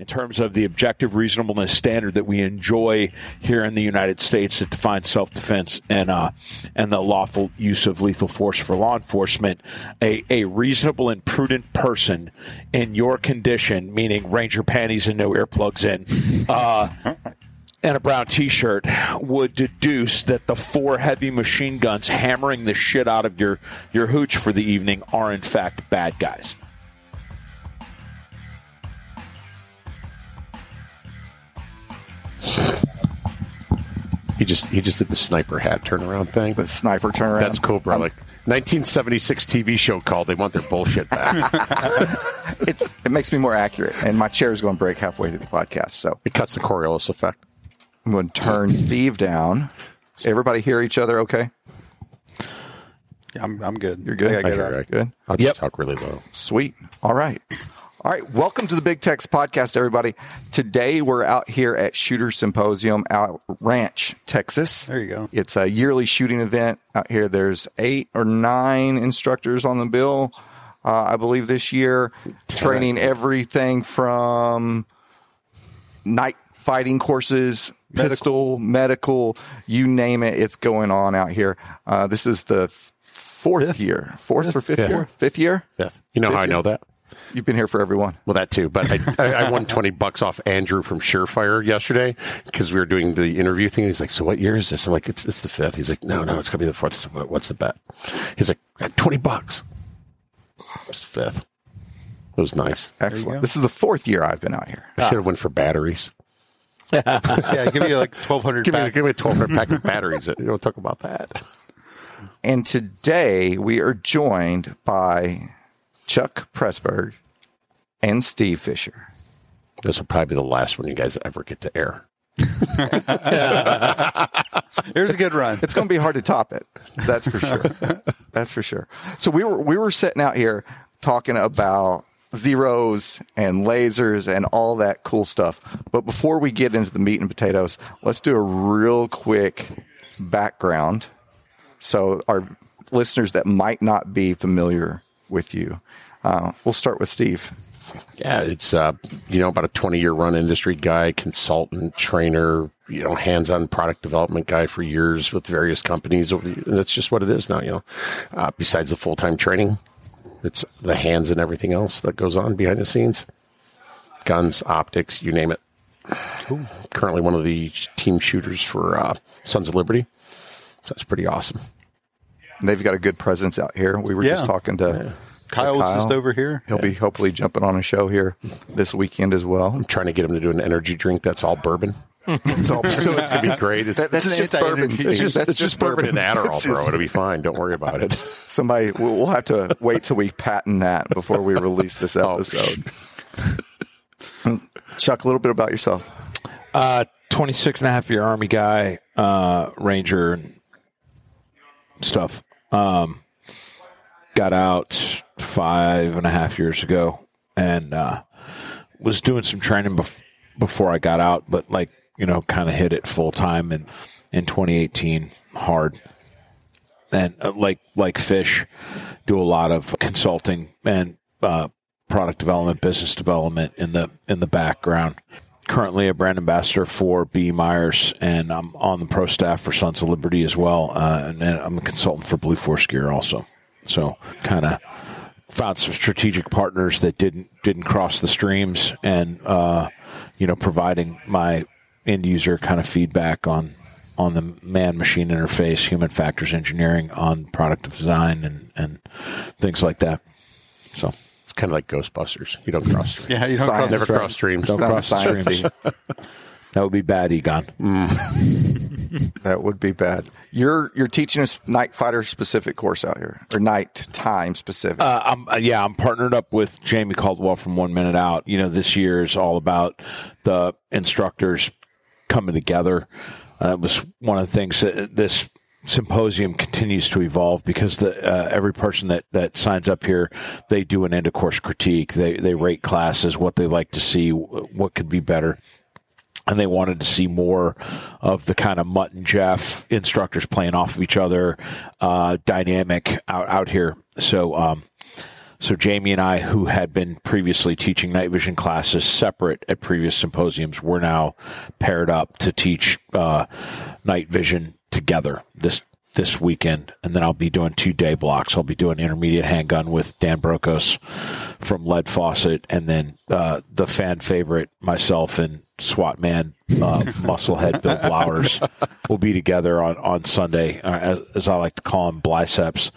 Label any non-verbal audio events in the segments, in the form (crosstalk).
in terms of the objective reasonableness standard that we enjoy here in the United States that defines self-defense and uh, and the lawful use of lethal force for law enforcement, a, a reasonable and prudent person in your condition, meaning ranger panties and no earplugs in, uh, and a brown T-shirt would deduce that the four heavy machine guns hammering the shit out of your your hooch for the evening are in fact bad guys. He just he just did the sniper hat turnaround thing. The sniper turnaround. That's cool, bro. Like 1976 TV show called. They want their bullshit back. (laughs) it's it makes me more accurate, and my chair is going to break halfway through the podcast. So it cuts the Coriolis effect. I'm going to turn Steve down. Everybody hear each other? Okay. Yeah, I'm I'm good. You're good. I I got hear it. it. Good. I'll Yep. just talk really low. Sweet. All right. All right. Welcome to the Big Tex Podcast, everybody. Today we're out here at Shooter Symposium out Ranch, Texas. There you go. It's a yearly shooting event out here. There's eight or nine instructors on the bill, uh, I believe, this year, training everything from night fighting courses, pistol, medical, you name it. It's going on out here. Uh, this is the f- fourth year, fourth or fifth Fifth. year, fifth year. Yeah. You know how I know that? You've been here for everyone. Well, that too. But I, I, I won 20 bucks off Andrew from Surefire yesterday because we were doing the interview thing. He's like, So what year is this? I'm like, It's, it's the fifth. He's like, No, no, it's going to be the fourth. I said, "What- What's the bet? He's like, "Uh, 20 bucks. It's the fifth. It was nice. Excellent. This is the fourth year I've been out here. I should have went for batteries. (laughs) Yeah, give me like twelve hundred. Give me, give me a 1200 pack of batteries. We'll talk about that. And today we are joined by Chuck Pressburg and Steve Fisher. This will probably be the last one you guys ever get to air. (laughs) Here's a good run. It's going to be hard to top it. That's for sure. (laughs) That's for sure. So we were we were sitting out here talking about zeros and lasers and all that cool stuff. But before we get into the meat and potatoes, let's do a real quick background. So our listeners that might not be familiar with you, uh, we'll start with Steve. Yeah, it's uh, you know about a twenty year run industry guy, consultant, trainer, you know, hands on product development guy for years with various companies. Over the, and that's just what it is now. You know, uh, besides the full time training, it's the hands and everything else that goes on behind the scenes, guns, optics, you name it. Currently, one of the team shooters for uh, Sons of Liberty. So that's pretty awesome. They've got a good presence out here. We were Yeah. just talking to Kyle's Kyle. just over here. He'll be hopefully jumping on a show here this weekend as well. I'm trying to get him to do an energy drink that's all bourbon. (laughs) It's all So it's gonna be great. It's, That- that's It's just just bourbon. it's just, that's it's just bourbon and Adderall, It's bro. It'll be fine. Don't worry about it. Somebody, we'll, we'll have to wait till we patent that before we release this (laughs) Oh, episode. (laughs) Chuck, a little bit about yourself. Uh, 26 and a half year Army guy, uh, Ranger and stuff. Um, got out five and a half years ago and, uh, was doing some training bef- before I got out, but like, you know, kind of hit it full time in, in 2018 hard. And uh, like, like fish, do a lot of consulting and, uh, product development, business development in the, in the background currently a brand ambassador for B. Meyers, and I'm on the pro staff for Sons of Liberty as well. Uh, and, and I'm a consultant for Blue Force Gear also. So kind of found some strategic partners that didn't didn't cross the streams, and uh, you know, providing my end user kind of feedback on on the man machine interface, human factors engineering, on product design, and and things like that. So It's kind of like Ghostbusters. You don't cross (laughs) streams. Yeah, you don't cross Never Right. cross streams. don't cross streams. (laughs) That would be bad, Egon. (laughs) That would be bad. You're you're teaching a night fighter specific course out here, or night time specific. Uh, I'm, uh, yeah, I'm partnered up with Jamie Caldwell from One Minute Out. You know, this year is all about the instructors coming together. Uh, it was one of the things that this symposium continues to evolve because the uh, every person that that signs up here, they do an end of course critique. They they rate classes, what they like to see, what could be better and they wanted to see more of the kind of Mutt and Jeff instructors playing off of each other, uh, dynamic out, out here. So, um, So Jamie and I, who had been previously teaching night vision classes separate at previous symposiums, we're now paired up to teach uh, night vision together this this weekend, and then I'll be doing two day blocks. I'll be doing intermediate handgun with Dan Brokos from Lead Faucet, and then uh, the fan favorite myself and SWAT man uh, (laughs) musclehead Bill Blowers will be together on on Sunday, uh, as, as I like to call him, Biceps.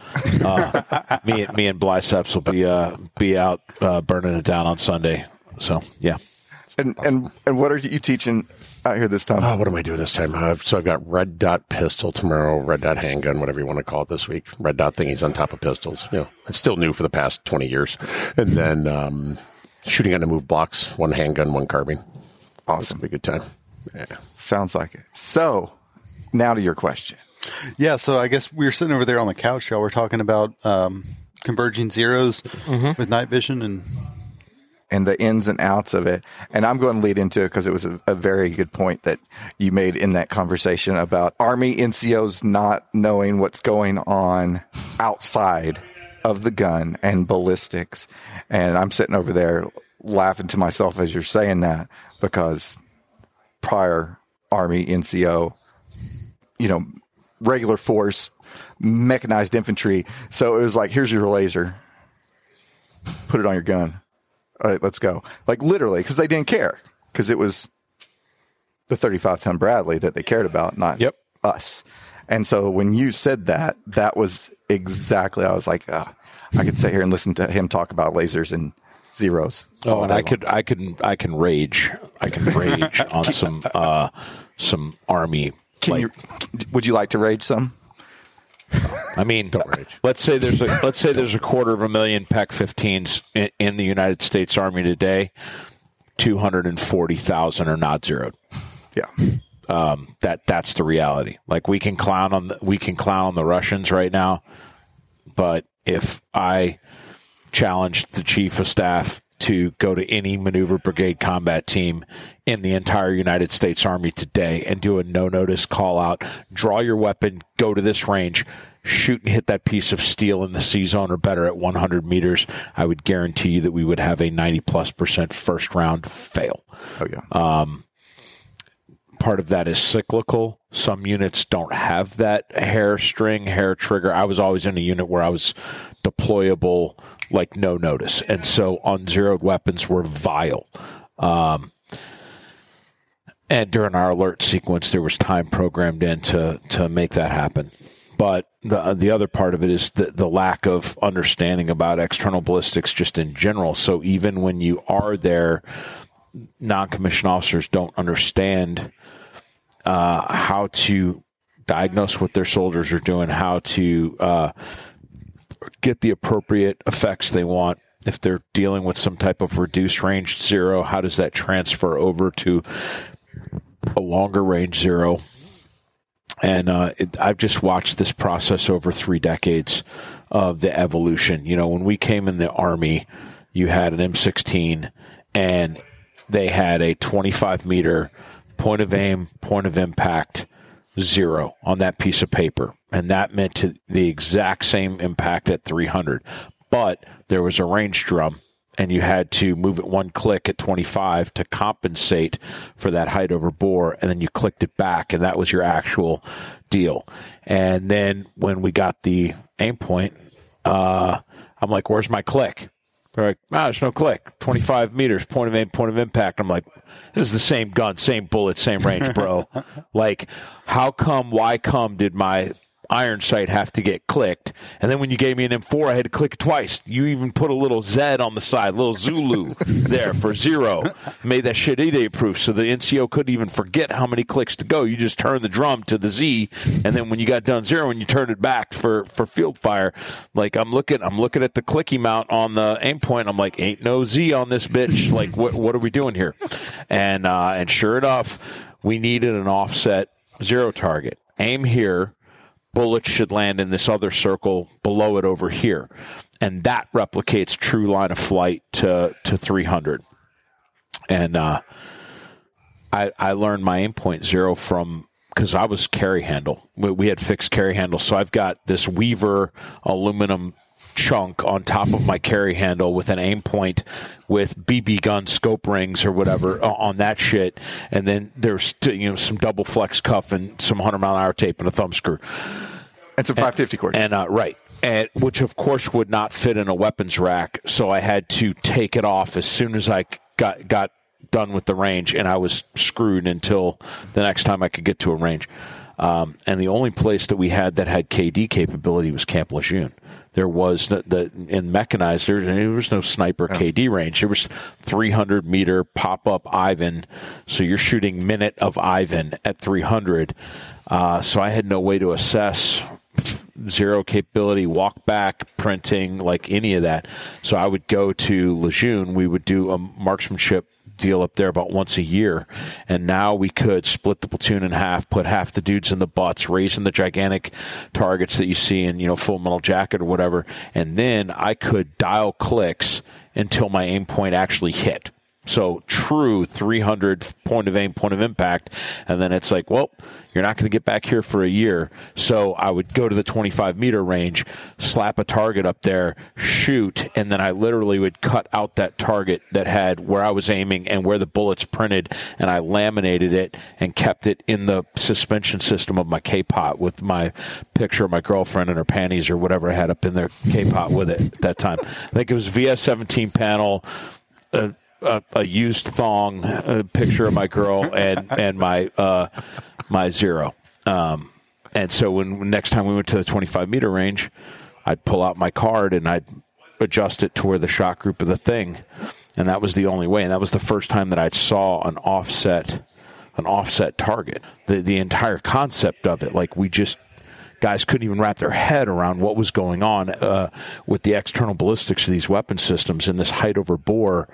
Uh, (laughs) me me and Biceps will be uh, be out uh, burning it down on Sunday. So yeah. And and and what are you teaching out here this time? Oh, what am I doing this time? Uh, so I've got red dot pistol tomorrow, red dot handgun, whatever you want to call it this week. Red dot thingies on top of pistols. You know, it's still new for the past 20 years. And then, um, shooting on the move blocks, one handgun, one carbine. Awesome. Be a good time. Yeah. Sounds like it. So now to your question. Yeah, so I guess we were sitting over there on the couch, y'all. We're talking about um, converging zeros with night vision, and and the ins and outs of it. And I'm going to lead into it because it was a, a, very good point that you made in that conversation about Army NCOs not knowing what's going on outside of the gun and ballistics. And I'm sitting over there laughing to myself as you're saying that because prior Army NCO, you know, regular force, mechanized infantry. So it was like, here's your laser. Put it on your gun all right, let's go. Like literally, because they didn't care, because it was the 35 ton Bradley that they cared about, not Yep. us. And so when you said that, that was exactly, I was like, uh, I could sit here and listen to him talk about lasers and zeros. Oh, and I long. could, I can, I can rage. I can rage (laughs) on some, uh, some army. Can like, you, would you like to rage some? I mean, let's say there's a let's say there's a quarter of a million PEQ 15s in, in the United States Army today. Two hundred and forty thousand are not zeroed. Yeah. Um, that that's the reality. Like we can clown on the, we can clown on the Russians right now, but if I challenged the chief of staff to go to any maneuver brigade combat team in the entire United States Army today and do a no notice call out, draw your weapon, go to this range, shoot and hit that piece of steel in the C zone or better at 100 meters, I would guarantee you that we would have a 90 plus percent first round fail Oh, yeah. Um, part of that is cyclical. Some units don't have that hair string, hair trigger. I was always in a unit where I was deployable, like no notice. And so unzeroed weapons were vile. Um, and during our alert sequence, there was time programmed in to, to make that happen. But the, the other part of it is the, the lack of understanding about external ballistics just in general. So even when you are there, non-commissioned officers don't understand uh, how to diagnose what their soldiers are doing, how to uh, get the appropriate effects they want. If they're dealing with some type of reduced range zero, how does that transfer over to a longer range zero? And uh, it, I've just watched this process over three decades of the evolution. You know, when we came in the army, you had an M16 and they had a 25 meter point of aim, point of impact, zero on that piece of paper. And that meant to the exact same impact at 300. But there was a range drum and you had to move it one click at 25 to compensate for that height over bore. And then you clicked it back and that was your actual deal. And then when we got the Aimpoint, uh, I'm like, where's my click? They're like, ah, there's no click. 25 meters, point of aim, point of impact. I'm like, this is the same gun, same bullet, same range, bro. (laughs) like, how come, why come did my iron sight have to get clicked? And then when you gave me an M4, I had to click twice. You even put a little Z on the side, little Zulu (laughs) there for zero. Made that shit E-Day proof so the NCO couldn't even forget how many clicks to go. You just turn the drum to the Z, and then when you got done zero, and you turned it back for, for field fire, like I'm looking, I'm looking at the clicky mount on the Aimpoint. I'm like, ain't no Z on this bitch. Like, what, what are we doing here? And, uh, and sure enough, we needed an offset zero target. Aim here, bullets should land in this other circle below it over here. And that replicates true line of flight to, to 300. And, uh, I, I learned my Aimpoint zero from because I was carry handle. We, we had fixed carry handle, so I've got this Weaver aluminum chunk on top of my carry handle with an Aimpoint with BB gun scope rings or whatever on that shit. And then there's you know some double flex cuff and some 100 mile an hour tape and a thumb screw. It's a 550 cord. And uh, right. And, which of course would not fit in a weapons rack, so I had to take it off as soon as I got got done with the range, and I was screwed until the next time I could get to a range. Um, and the only place that we had that had KD capability was Camp Lejeune. There was no, the in mechanized there, there was no sniper KD range. There was 300 meter pop up Ivan, so you're shooting minute of Ivan at 300. Uh, so I had no way to assess zero capability, walk back printing, like any of that. So I would go to Lejeune. We would do a marksmanship deal up there about once a year. And now we could split the platoon in half, put half the dudes in the butts, raising the gigantic targets that you see in, you know, full metal jacket or whatever. And then I could dial clicks until my aim point actually hit. So true 300 point of aim, point of impact. And then it's like, well, you're not going to get back here for a year. So I would go to the 25 meter range, slap a target up there, shoot, and then I literally would cut out that target that had where I was aiming and where the bullets printed, and I laminated it and kept it in the suspension system of my K-pot with my picture of my girlfriend and her panties or whatever I had up in their K-pot with it at that time. I think it was VS17 panel. Uh, a, a, used thong, a picture of my girl, and and my uh, my zero. Um, and so when next time we went to the 25 meter range, I'd pull out my card and I'd adjust it to where the shot group of the thing, and that was the only way. And that was the first time that I saw an offset an offset target. The the entire concept of it, like we just guys couldn't even wrap their head around what was going on uh, with the external ballistics of these weapon systems in this height over bore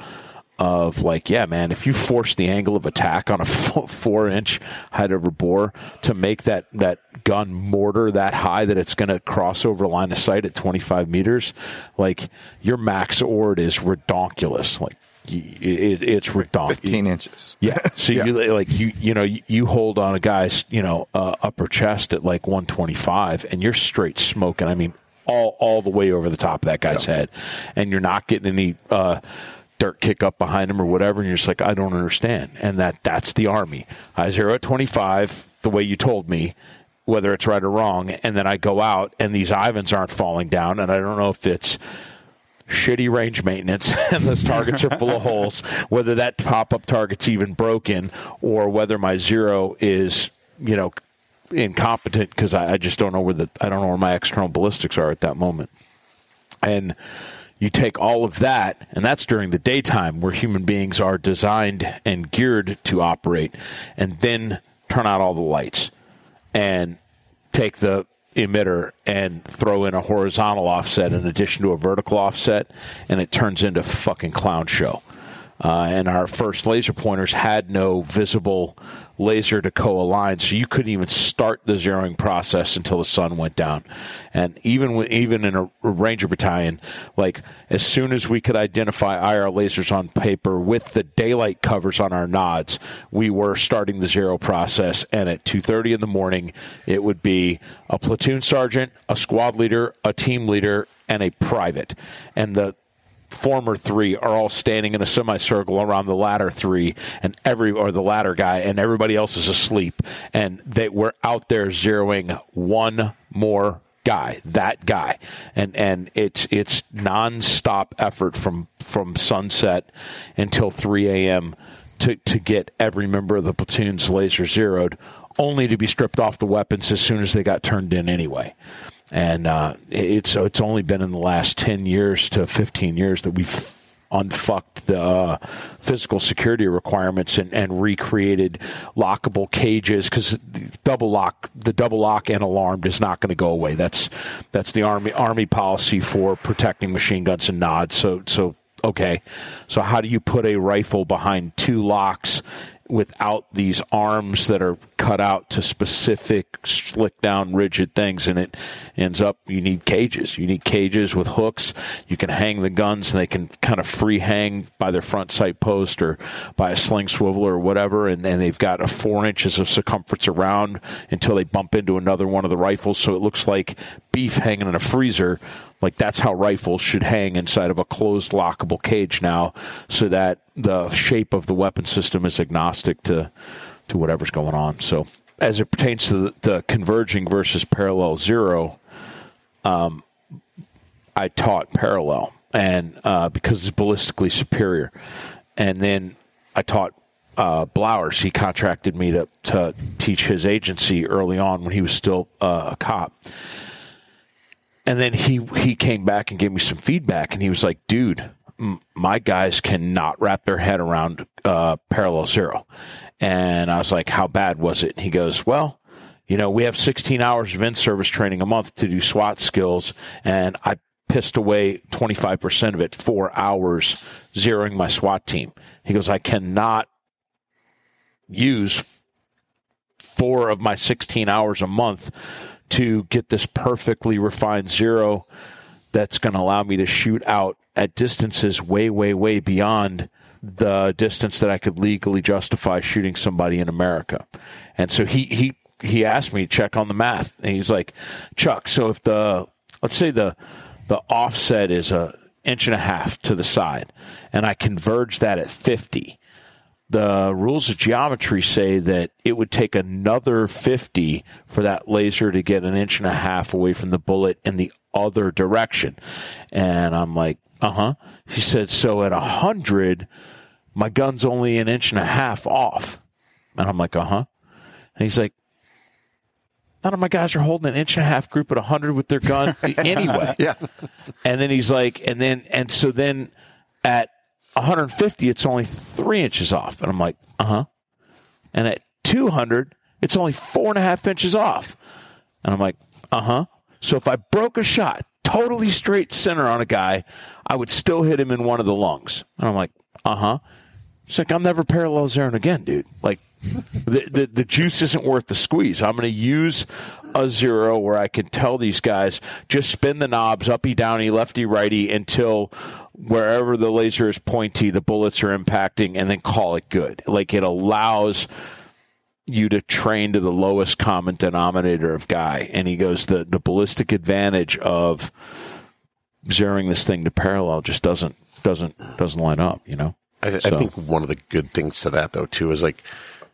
of like, yeah, man, if you force the angle of attack on a (laughs) four inch height over bore to make that, that gun mortar that high that it's going to cross over line of sight at 25 meters, like your max ord is redonkulous. Like, it, it's redonkulous. 15 inches. Yeah. (laughs) So yeah. you like you you know you, you hold on a guy's you know uh, upper chest at like 125 and you're straight smoking. I mean all all the way over the top of that guy's yeah. head, and you're not getting any. Uh, dirt kick up behind him or whatever, and you're just like, I don't understand. And that that's the army. I zero at 25, the way you told me, whether it's right or wrong, and then I go out and these Ivans aren't falling down, and I don't know if it's shitty range maintenance (laughs) and those targets are full of holes, whether that pop up target's even broken, or whether my zero is, you know, incompetent because I, I just don't know where the I don't know where my external ballistics are at that moment. And you take all of that, and that's during the daytime where human beings are designed and geared to operate, and then turn out all the lights and take the emitter and throw in a horizontal offset in addition to a vertical offset, and it turns into fucking clown show. Uh, and our first laser pointers had no visible laser to co-align, so you couldn't even start the zeroing process until the sun went down. And even even in a ranger battalion, like as soon as we could identify IR lasers on paper with the daylight covers on our nods, we were starting the zero process. And at two thirty in the morning, it would be a platoon sergeant, a squad leader, a team leader, and a private. And the former three are all standing in a semicircle around the ladder three and every or the ladder guy and everybody else is asleep and they were out there zeroing one more guy that guy. And and it's it's nonstop effort from from sunset until 3 a.m to to get every member of the platoon's laser zeroed only to be stripped off the weapons as soon as they got turned in anyway and uh, it's it's only been in the last ten years to fifteen years that we've unfucked the uh, physical security requirements and, and recreated lockable cages because double lock the double lock and alarmed is not going to go away. That's that's the army army policy for protecting machine guns and nods. So so okay, so how do you put a rifle behind two locks without these arms that are cut out to specific slick down rigid things and it ends up you need cages. You need cages with hooks. You can hang the guns. And they can kind of free hang by their front sight post or by a sling swivel or whatever and then they've got a four inches of circumference around until they bump into another one of the rifles. So it looks like beef hanging in a freezer. Like that's how rifles should hang inside of a closed lockable cage now, so that the shape of the weapon system is agnostic to to whatever's going on. So as it pertains to the, the converging versus parallel zero, um, I taught parallel and uh, because it's ballistically superior, and then I taught uh, Blowers. He contracted me to to teach his agency early on when he was still uh, a cop. And then he he came back and gave me some feedback, and he was like, "Dude, m- my guys cannot wrap their head around uh, parallel zero." And I was like, "How bad was it?" And he goes, "Well." You know, we have 16 hours of in service training a month to do SWAT skills, and I pissed away 25% of it, four hours zeroing my SWAT team. He goes, I cannot use four of my 16 hours a month to get this perfectly refined zero that's going to allow me to shoot out at distances way, way, way beyond the distance that I could legally justify shooting somebody in America. And so he, he, he asked me to check on the math and he's like, Chuck, so if the, let's say the, the offset is a inch and a half to the side and I converge that at 50, the rules of geometry say that it would take another 50 for that laser to get an inch and a half away from the bullet in the other direction. And I'm like, uh huh. He said, so at 100, my gun's only an inch and a half off. And I'm like, uh huh. And he's like, none of my guys are holding an inch and a half group at 100 with their gun (laughs) anyway. Yeah. And then he's like, and then, and so then at 150, it's only three inches off. And I'm like, uh huh. And at 200, it's only four and a half inches off. And I'm like, uh huh. So if I broke a shot totally straight center on a guy, I would still hit him in one of the lungs. And I'm like, uh huh. It's like, I'm never parallel zeroing again, dude. Like, the, the, the juice isn't worth the squeeze. I'm going to use a zero where I can tell these guys just spin the knobs uppy, downy, lefty, righty until wherever the laser is pointy, the bullets are impacting, and then call it good. Like it allows you to train to the lowest common denominator of guy. And he goes, the, the ballistic advantage of zeroing this thing to parallel just doesn't doesn't doesn't line up, you know? I, So- I think one of the good things to that though too is like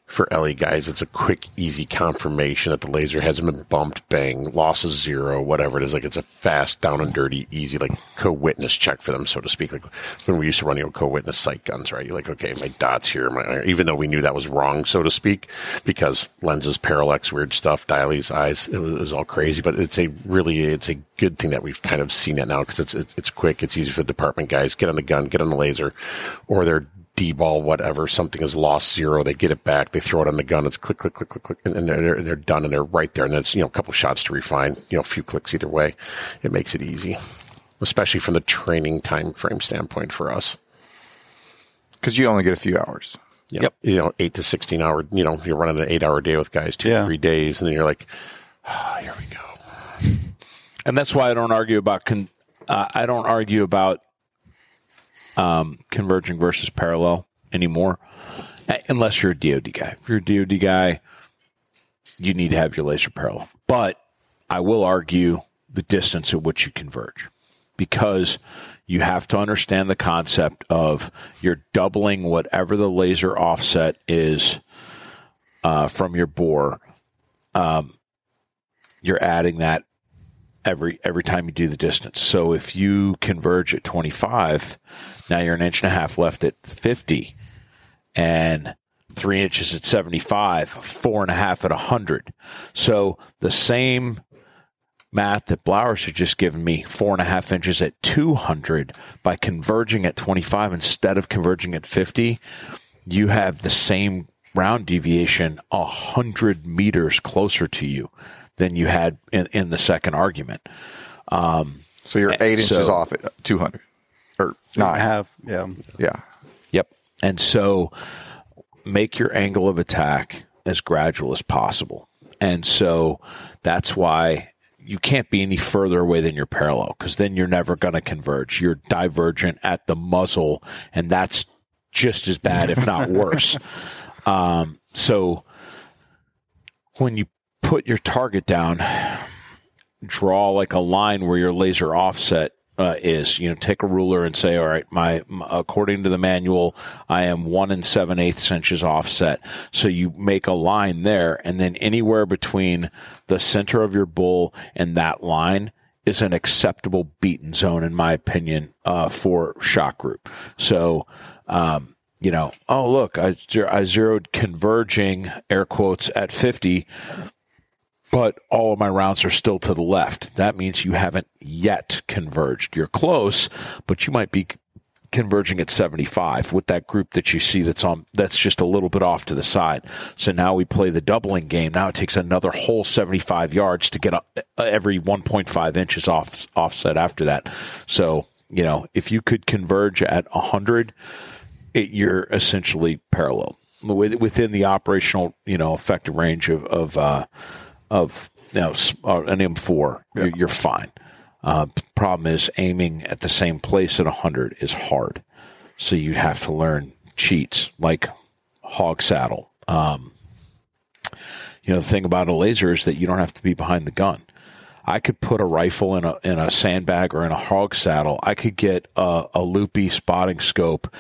for LE guys, it's a quick, easy confirmation that the laser hasn't been bumped, bang, loss is zero, whatever it is. Like it's a fast, down and dirty, easy, like co-witness check for them, so to speak. Like when we used to run, you know, co-witness sight guns, right? You're like, okay, my dot's here, my, even though we knew that was wrong, so to speak, because lenses, parallax, weird stuff, dialy's eyes, it was, it was all crazy. But it's a really, it's a good thing that we've kind of seen it now because it's, it's it's quick, it's easy for the department guys get on the gun, get on the laser, or they're DBAL, whatever, something is lost zero, they get it back, they throw it on the gun, it's click, click, click, click, click, and they're, they're done and they're right there. And it's, you know, a couple shots to refine, you know, a few clicks either way. It makes it easy, especially from the training time frame standpoint for us. Because you only get a few hours. You know, You know, eight to 16 hour, you know, you're running an eight hour day with guys, two, Yeah. three days, and then you're like, ah, here we go. and that's why I don't argue about con- uh, I don't argue about um, converging versus parallel anymore, unless you're a DoD guy. If you're a DoD guy, you need to have your laser parallel. But I will argue the distance at which you converge, because you have to understand the concept of you're doubling whatever the laser offset is uh, from your bore. Um, you're adding that every every time you do the distance. So if you converge at 25, now you're an inch and a half left at 50, and three inches at 75, four and a half at 100. So the same math that Blowers had just given me, four and a half inches at 200, by converging at 25 instead of converging at 50, you have the same round deviation 100 meters closer to you than you had in, in the second argument. So you're eight inches so- off at 200 or I nine. have, yeah. Yeah. Yep. And so make your angle of attack as gradual as possible. And so that's why you can't be any further away than your parallel because then you're never going to converge. You're divergent at the muzzle, and that's just as bad, if not worse. (laughs) um, so when you put your target down, draw like a line where your laser offset uh, is. You know, take a ruler and say, all right, my, my according to the manual, I am one and seven eighths inches offset. So you make a line there, and then anywhere between the center of your bull and that line is an acceptable beaten zone, in my opinion, uh, for shock group. So. Um, you know, oh look, I, I zeroed converging air quotes at 50 but all of my rounds are still to the left. That means you haven't yet converged. You're close, but you might be converging at 75 with that group that you see that's on that's just a little bit off to the side. So now we play the doubling game. Now it takes another whole 75 yards to get every 1.5 inches off offset after that. So, you know, if you could converge at 100, it, you're essentially parallel within the operational, you know, effective range of of uh, of you know, an M4, yeah. you're, you're, fine. Uh, problem is aiming at the same place at 100 is hard. So you'd have to learn cheats like hog saddle. Um, you know, the thing about a laser is that you don't have to be behind the gun. I could put a rifle in a in a sandbag or in a hog saddle. I could get a, a loopy spotting scope,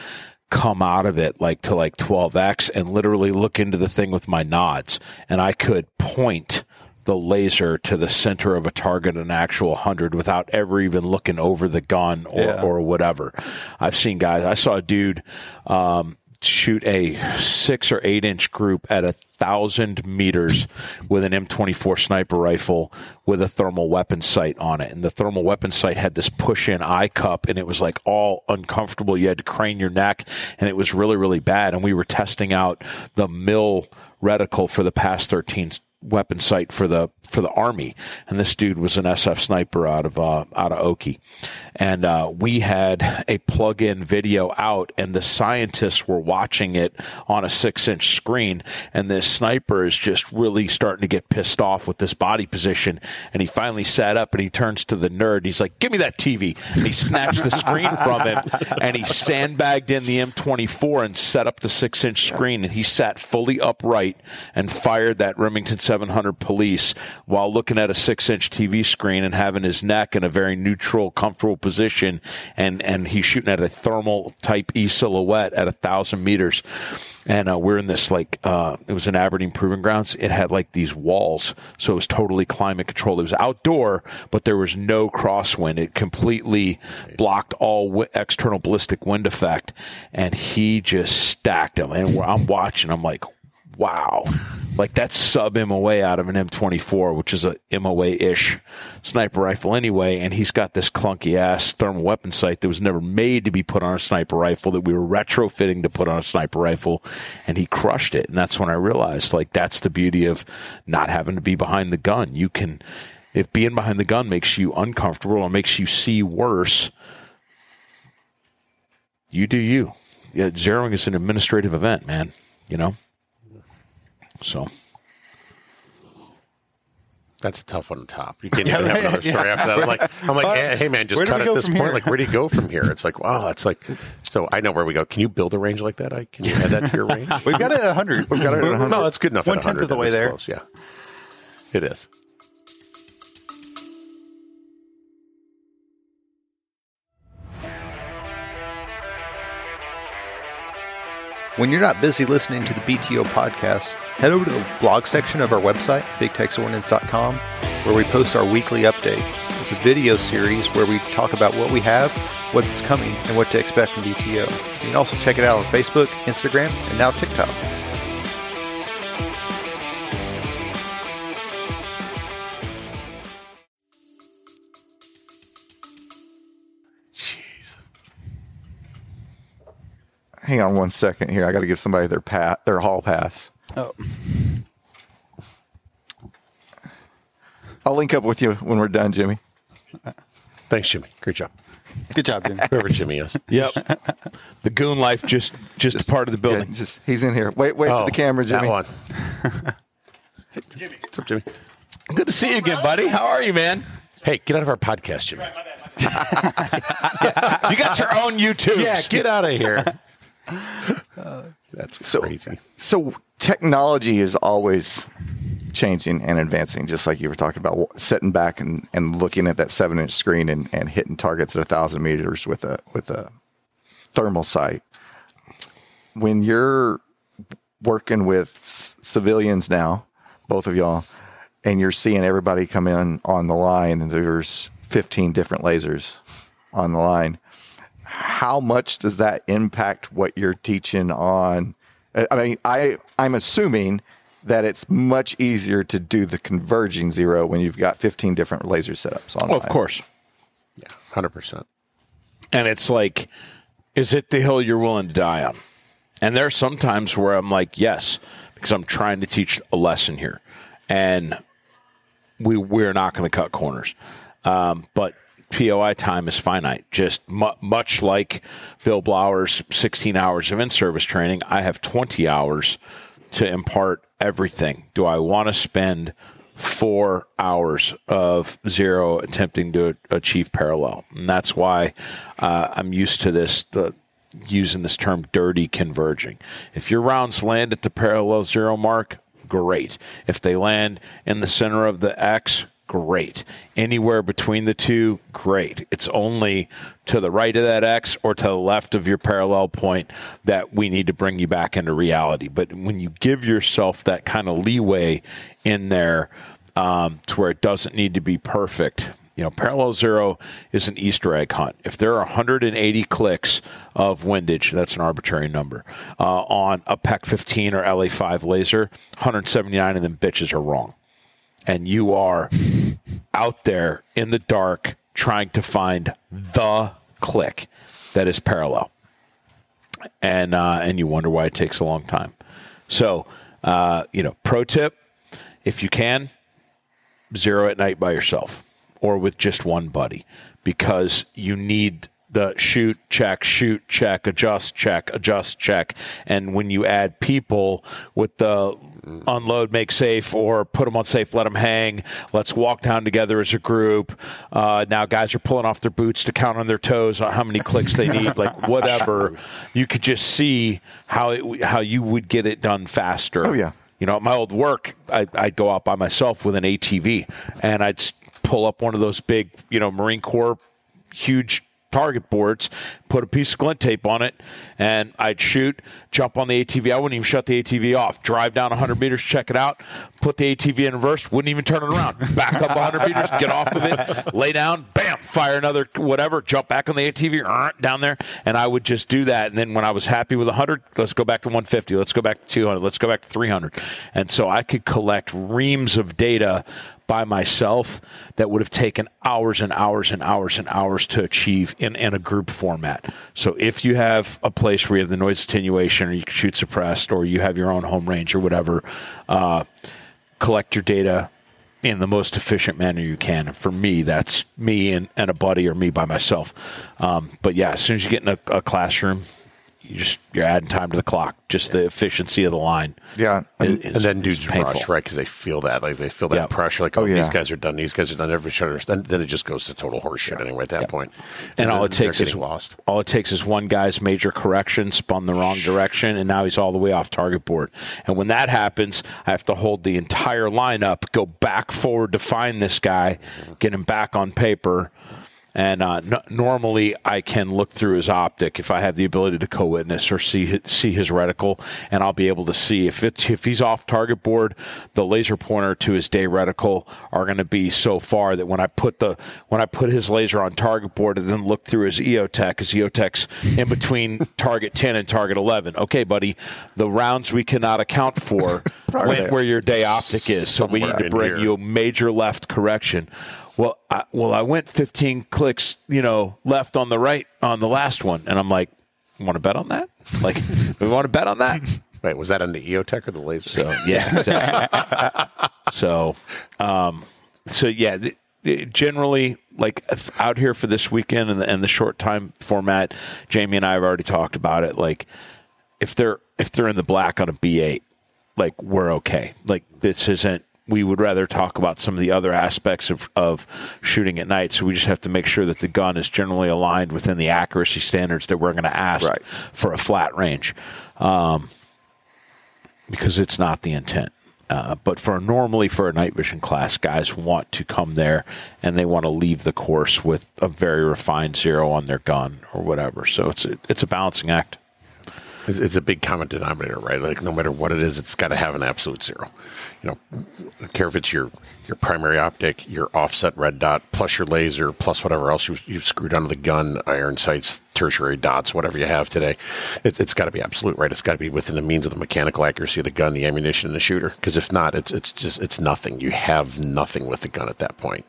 come out of it like to like 12x, and literally look into the thing with my nods, and I could point the laser to the center of a target an actual 100 without ever even looking over the gun or, yeah. or whatever. I've seen guys, I saw a dude um, shoot a six or eight inch group at a thousand meters with an M24 sniper rifle with a thermal weapon sight on it. And the thermal weapon sight had this push in eye cup and it was like all uncomfortable. You had to crane your neck and it was really, really bad. And we were testing out the mil reticle for the PAS 13 weapon site for the for the army, and this dude was an SF sniper out of uh, out of Oki, and uh, we had a plug-in video out, and the scientists were watching it on a six-inch screen, and this sniper is just really starting to get pissed off with this body position, and he finally sat up and he turns to the nerd, he's like, "Give me that TV," and he snatched the screen from him, and he sandbagged in the M24 and set up the six-inch screen, and he sat fully upright and fired that Remington 700 Police while looking at a six inch TV screen and having his neck in a very neutral, comfortable position. And, and he's shooting at a thermal type E silhouette at a thousand meters. And uh, we're in this like uh, it was in Aberdeen Proving Grounds. It had like these walls, so it was totally climate controlled. It was outdoor, but there was no crosswind. It completely blocked all w- external ballistic wind effect, and he just stacked them. And I'm watching. I'm like, wow. Like that's sub MOA out of an M24, which is a MOA ish sniper rifle anyway. And he's got this clunky ass thermal weapon sight that was never made to be put on a sniper rifle that we were retrofitting to put on a sniper rifle. And he crushed it. And that's when I realized like that's the beauty of not having to be behind the gun. You can, if being behind the gun makes you uncomfortable or makes you see worse, you do you. Yeah, zeroing is an administrative event, man. You know? So that's a tough one to top. You can't (laughs) even have another story after that. I'm like, I'm like, hey man, just cut at this point. Here? Like, where do you go from here? It's like, wow, that's like. So I know where we go. Can you build a range like that? I can you add that to your range? (laughs) We've got it at 100. We've got it at 100. No, that's good enough. One tenth of the way there. Close, yeah, it is. When you're not busy listening to the BTO podcast, head over to the blog section of our website, bigtexordnance.com, where we post our weekly update. It's a video series where we talk about what we have, what's coming, and what to expect from BTO. You can also check it out on Facebook, Instagram, and now TikTok. Hang on one second here. I got to give somebody their pat their hall pass. Oh. I'll link up with you when we're done, Jimmy. Thanks, Jimmy. Great job. Good job, Jimmy. Whoever Jimmy is. (laughs) Yep. the goon life just just, just part of the building. Yeah, just he's in here. Wait, wait oh, for the oh, camera, Jimmy. That one. hey, Jimmy. What's up, Jimmy? Good to see you again, buddy. How are you, man? Hey, get out of our podcast, Jimmy. yeah, (laughs) you got your own YouTube. Yeah, get out of here. (laughs) That's so, crazy. So technology is always changing and advancing, just like you were talking about, sitting back and, and looking at that seven inch screen and, and hitting targets at a thousand meters with a with a thermal sight. When you're working with c- civilians now, both of y'all, and you're seeing everybody come in on the line, and there's 15 different lasers on the line. How much does that impact what you're teaching on? I I mean, I I'm assuming that it's much easier to do the converging zero when you've got 15 different laser setups on. Well, of course. yeah, Hundred percent. And it's like, is it the hill you're willing to die on? And there are some times where I'm like, yes, because I'm trying to teach a lesson here. And we, we're not going to cut corners. Um, but POI time is finite. Just mu- much like Bill Blower's 16 hours of in service training, I have 20 hours to impart everything. Do I want to spend four hours of zero attempting to achieve parallel? And that's why uh, I'm used to this. The, using this term dirty converging. If your rounds land at the parallel zero mark, great. If they land in the center of the X, great. Anywhere between the two, great. It's only to the right of that X or to the left of your parallel point that we need to bring you back into reality. But when you give yourself that kind of leeway in there um, to where it doesn't need to be perfect, you know, parallel zero is an Easter egg hunt. If there are 180 clicks of windage, that's an arbitrary number, uh, on a PEQ 15 or LA5 laser, 179 of them bitches are wrong. And you are (laughs) out there in the dark trying to find the click that is parallel. And, uh, and you wonder why it takes a long time. So, uh, you know, pro tip if you can, zero at night by yourself or with just one buddy because you need the shoot, check, shoot, check, adjust, check, adjust, check. And when you add people with the unload, make safe, or put them on safe, let them hang, let's walk down together as a group. Uh, now, guys are pulling off their boots to count on their toes on how many clicks they need, (laughs) like whatever. You could just see how it, how you would get it done faster. Oh, yeah. You know, at my old work, I, I'd go out by myself with an ATV and I'd pull up one of those big, you know, Marine Corps huge target boards, put a piece of glint tape on it, and I'd shoot, jump on the ATV. I wouldn't even shut the ATV off. Drive down 100 meters, check it out, put the ATV in reverse, wouldn't even turn it around. Back up 100 meters, get off of it, lay down, bam, fire another whatever, jump back on the ATV, uh, down there, and I would just do that. And then when I was happy with 100, let's go back to 150, let's go back to 200, let's go back to 300. And so I could collect reams of data by myself that would have taken hours and hours and hours and hours to achieve in, in a group format. So if you have a place where you have the noise attenuation or you can shoot suppressed or you have your own home range or whatever, uh, collect your data in the most efficient manner you can. And for me, that's me and, and a buddy or me by myself. Um, but yeah, as soon as you get in a, a classroom, you just you're adding time to the clock. Just the efficiency of the line. Yeah. is- And then dudes rush, right? Because they feel that, like they feel that Yeah. pressure, like, oh, Oh, yeah. these guys are done, these guys are done, every shutter. Then, then it just goes to total horseshit anyway at that point. and all it takes is lost. all it takes is one guy's major correction spun the wrong direction and now he's all the way off target board and when that happens i have to hold the entire lineup go back forward to find this guy mm-hmm. get him back on paper and uh, n- normally I can look through his optic if I have the ability to co-witness or see see his reticle, and I'll be able to see if it's if he's off target board, the laser pointer to his day reticle are going to be so far that when I put the when I put his laser on target board and then look through his EOTech, his EOTech's in between (laughs) target ten and target eleven. Okay, buddy, the rounds we cannot account for (laughs) there. where your day optic is, so we need to bring here. you a major left correction. Well, I, well, I went 15 clicks, you know, left on the right on the last one, and I'm like, want to bet on that? Like, (laughs) we want to bet on that? Wait, was that on the EOTech or the laser? So yeah, exactly. so, um, so yeah, th- th- generally, like out here for this weekend and the, and the short time format, Jamie and I have already talked about it. Like, if they're if they're in the black on a B8, like we're okay. Like this isn't. We would rather talk about some of the other aspects of, of shooting at night. So we just have to make sure that the gun is generally aligned within the accuracy standards that we're going to ask Right. for a flat range, um, because it's not the intent. Uh, but for normally for a night vision class, guys want to come there and they want to leave the course with a very refined zero on their gun or whatever. So it's a, it's a balancing act. It's, it's a big common denominator, right? Like no matter what it is, it's got to have an absolute zero. You know, care if it's your your primary optic, your offset red dot, plus your laser, plus whatever else you've, you've screwed onto the gun, iron sights, tertiary dots, whatever you have today. It's, it's got to be absolute, right? It's got to be within the means of the mechanical accuracy of the gun, the ammunition, and the shooter. Because if not, it's it's just it's nothing. You have nothing with the gun at that point.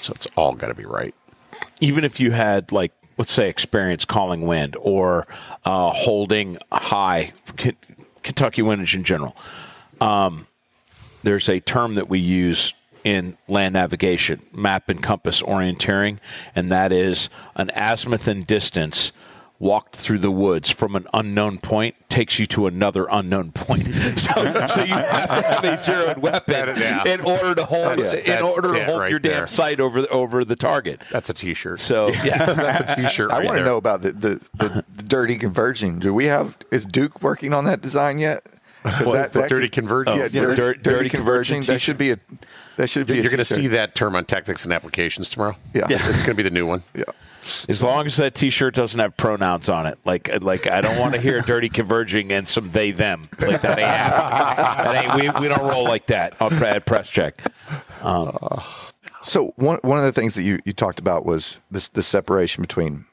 So it's all got to be right. even if you had like let's say experience calling wind or uh, holding high K- Kentucky windage in general, um, there's a term that we use in land navigation, map and compass orienteering, and that is an azimuth and distance walked through the woods from an unknown point takes you to another unknown point. (laughs) So, so you have to have a zeroed weapon yeah. in order to hold That's- in that's order to it hold right your damn there. sight over the, over the target. That's a T-shirt. So (laughs) yeah, that's a T-shirt. I right want to know about the, the, the, the dirty converging. Do we have is Duke working on that design yet? 'Cause What, the dirty could- converging? Yeah, Oh, dirty, dirty, dirty converging. converging That should be a that should be. You're going to see that term on Tactics and Applications tomorrow. Yeah. Yeah. it's going to be the new one. Yeah. as long as that T-shirt doesn't have pronouns on it, like like I don't want to hear dirty converging and some they them like that ain't happening. That ain't, we we don't roll like that on pre- at press check. Um, so one one of the things that you, you talked about was this the separation between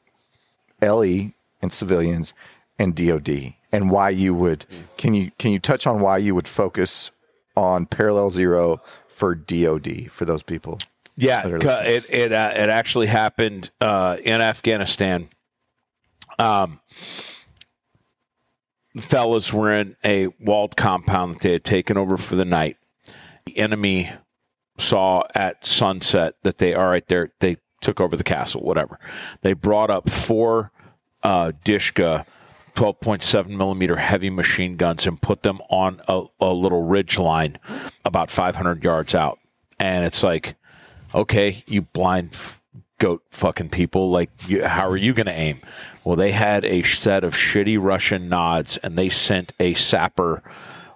LE and civilians and DoD and why you would can you can you touch on why you would focus on parallel zero for DoD for those people? Yeah, that are cu- listening. it it uh, it actually happened uh, in Afghanistan. Um, the fellas were in a walled compound that they had taken over for the night. The enemy saw at sunset that they all right there they took over the castle. Whatever they brought up four uh, Dishka. 12.7 millimeter heavy machine guns and put them on a, a little ridge line about 500 yards out. And it's like, okay, you blind goat fucking people, like, you, how are you going to aim? Well, they had a set of shitty Russian nods, and they sent a sapper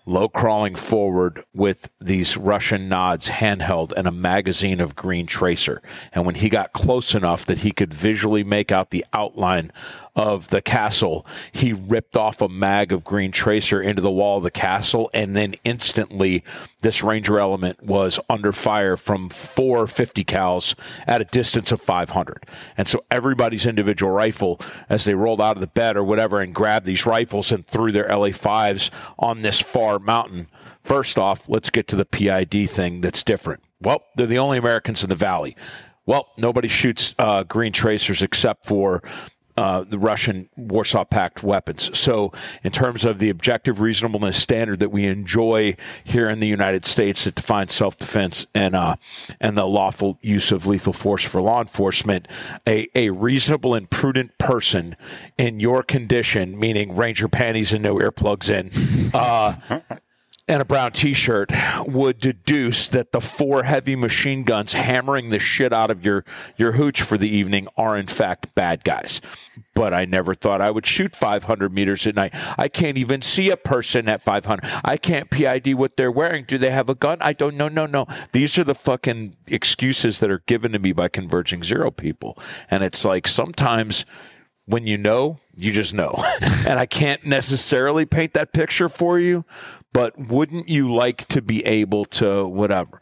low crawling forward with these Russian nods handheld and a magazine of green tracer. And when he got close enough that he could visually make out the outline of the castle, he ripped off a mag of green tracer into the wall of the castle, and then instantly this ranger element was under fire from four 50 cals at a distance of 500. And so everybody's individual rifle, as they rolled out of the bed or whatever and grabbed these rifles and threw their LA 5s on this far mountain. First off, let's get to the PID thing that's different. Well, they're the only Americans in the valley. Well, nobody shoots uh, green tracers except for uh, the Russian Warsaw Pact weapons. So, in terms of the objective reasonableness standard that we enjoy here in the United States that defines self-defense and uh, and the lawful use of lethal force for law enforcement, a, a reasonable and prudent person in your condition, meaning ranger panties and no earplugs in, uh, (laughs) and a brown t-shirt would deduce that the four heavy machine guns hammering the shit out of your your hooch for the evening are in fact bad guys. But i never thought i would shoot 500 meters at night. I can't even see a person at 500 i can't pid what they're wearing. Do they have a gun? I don't know no no. These are the fucking excuses that are given to me by converging zero people. And it's like sometimes when you know, you just know. (laughs) and I can't necessarily paint that picture for you, but wouldn't you like to be able to whatever?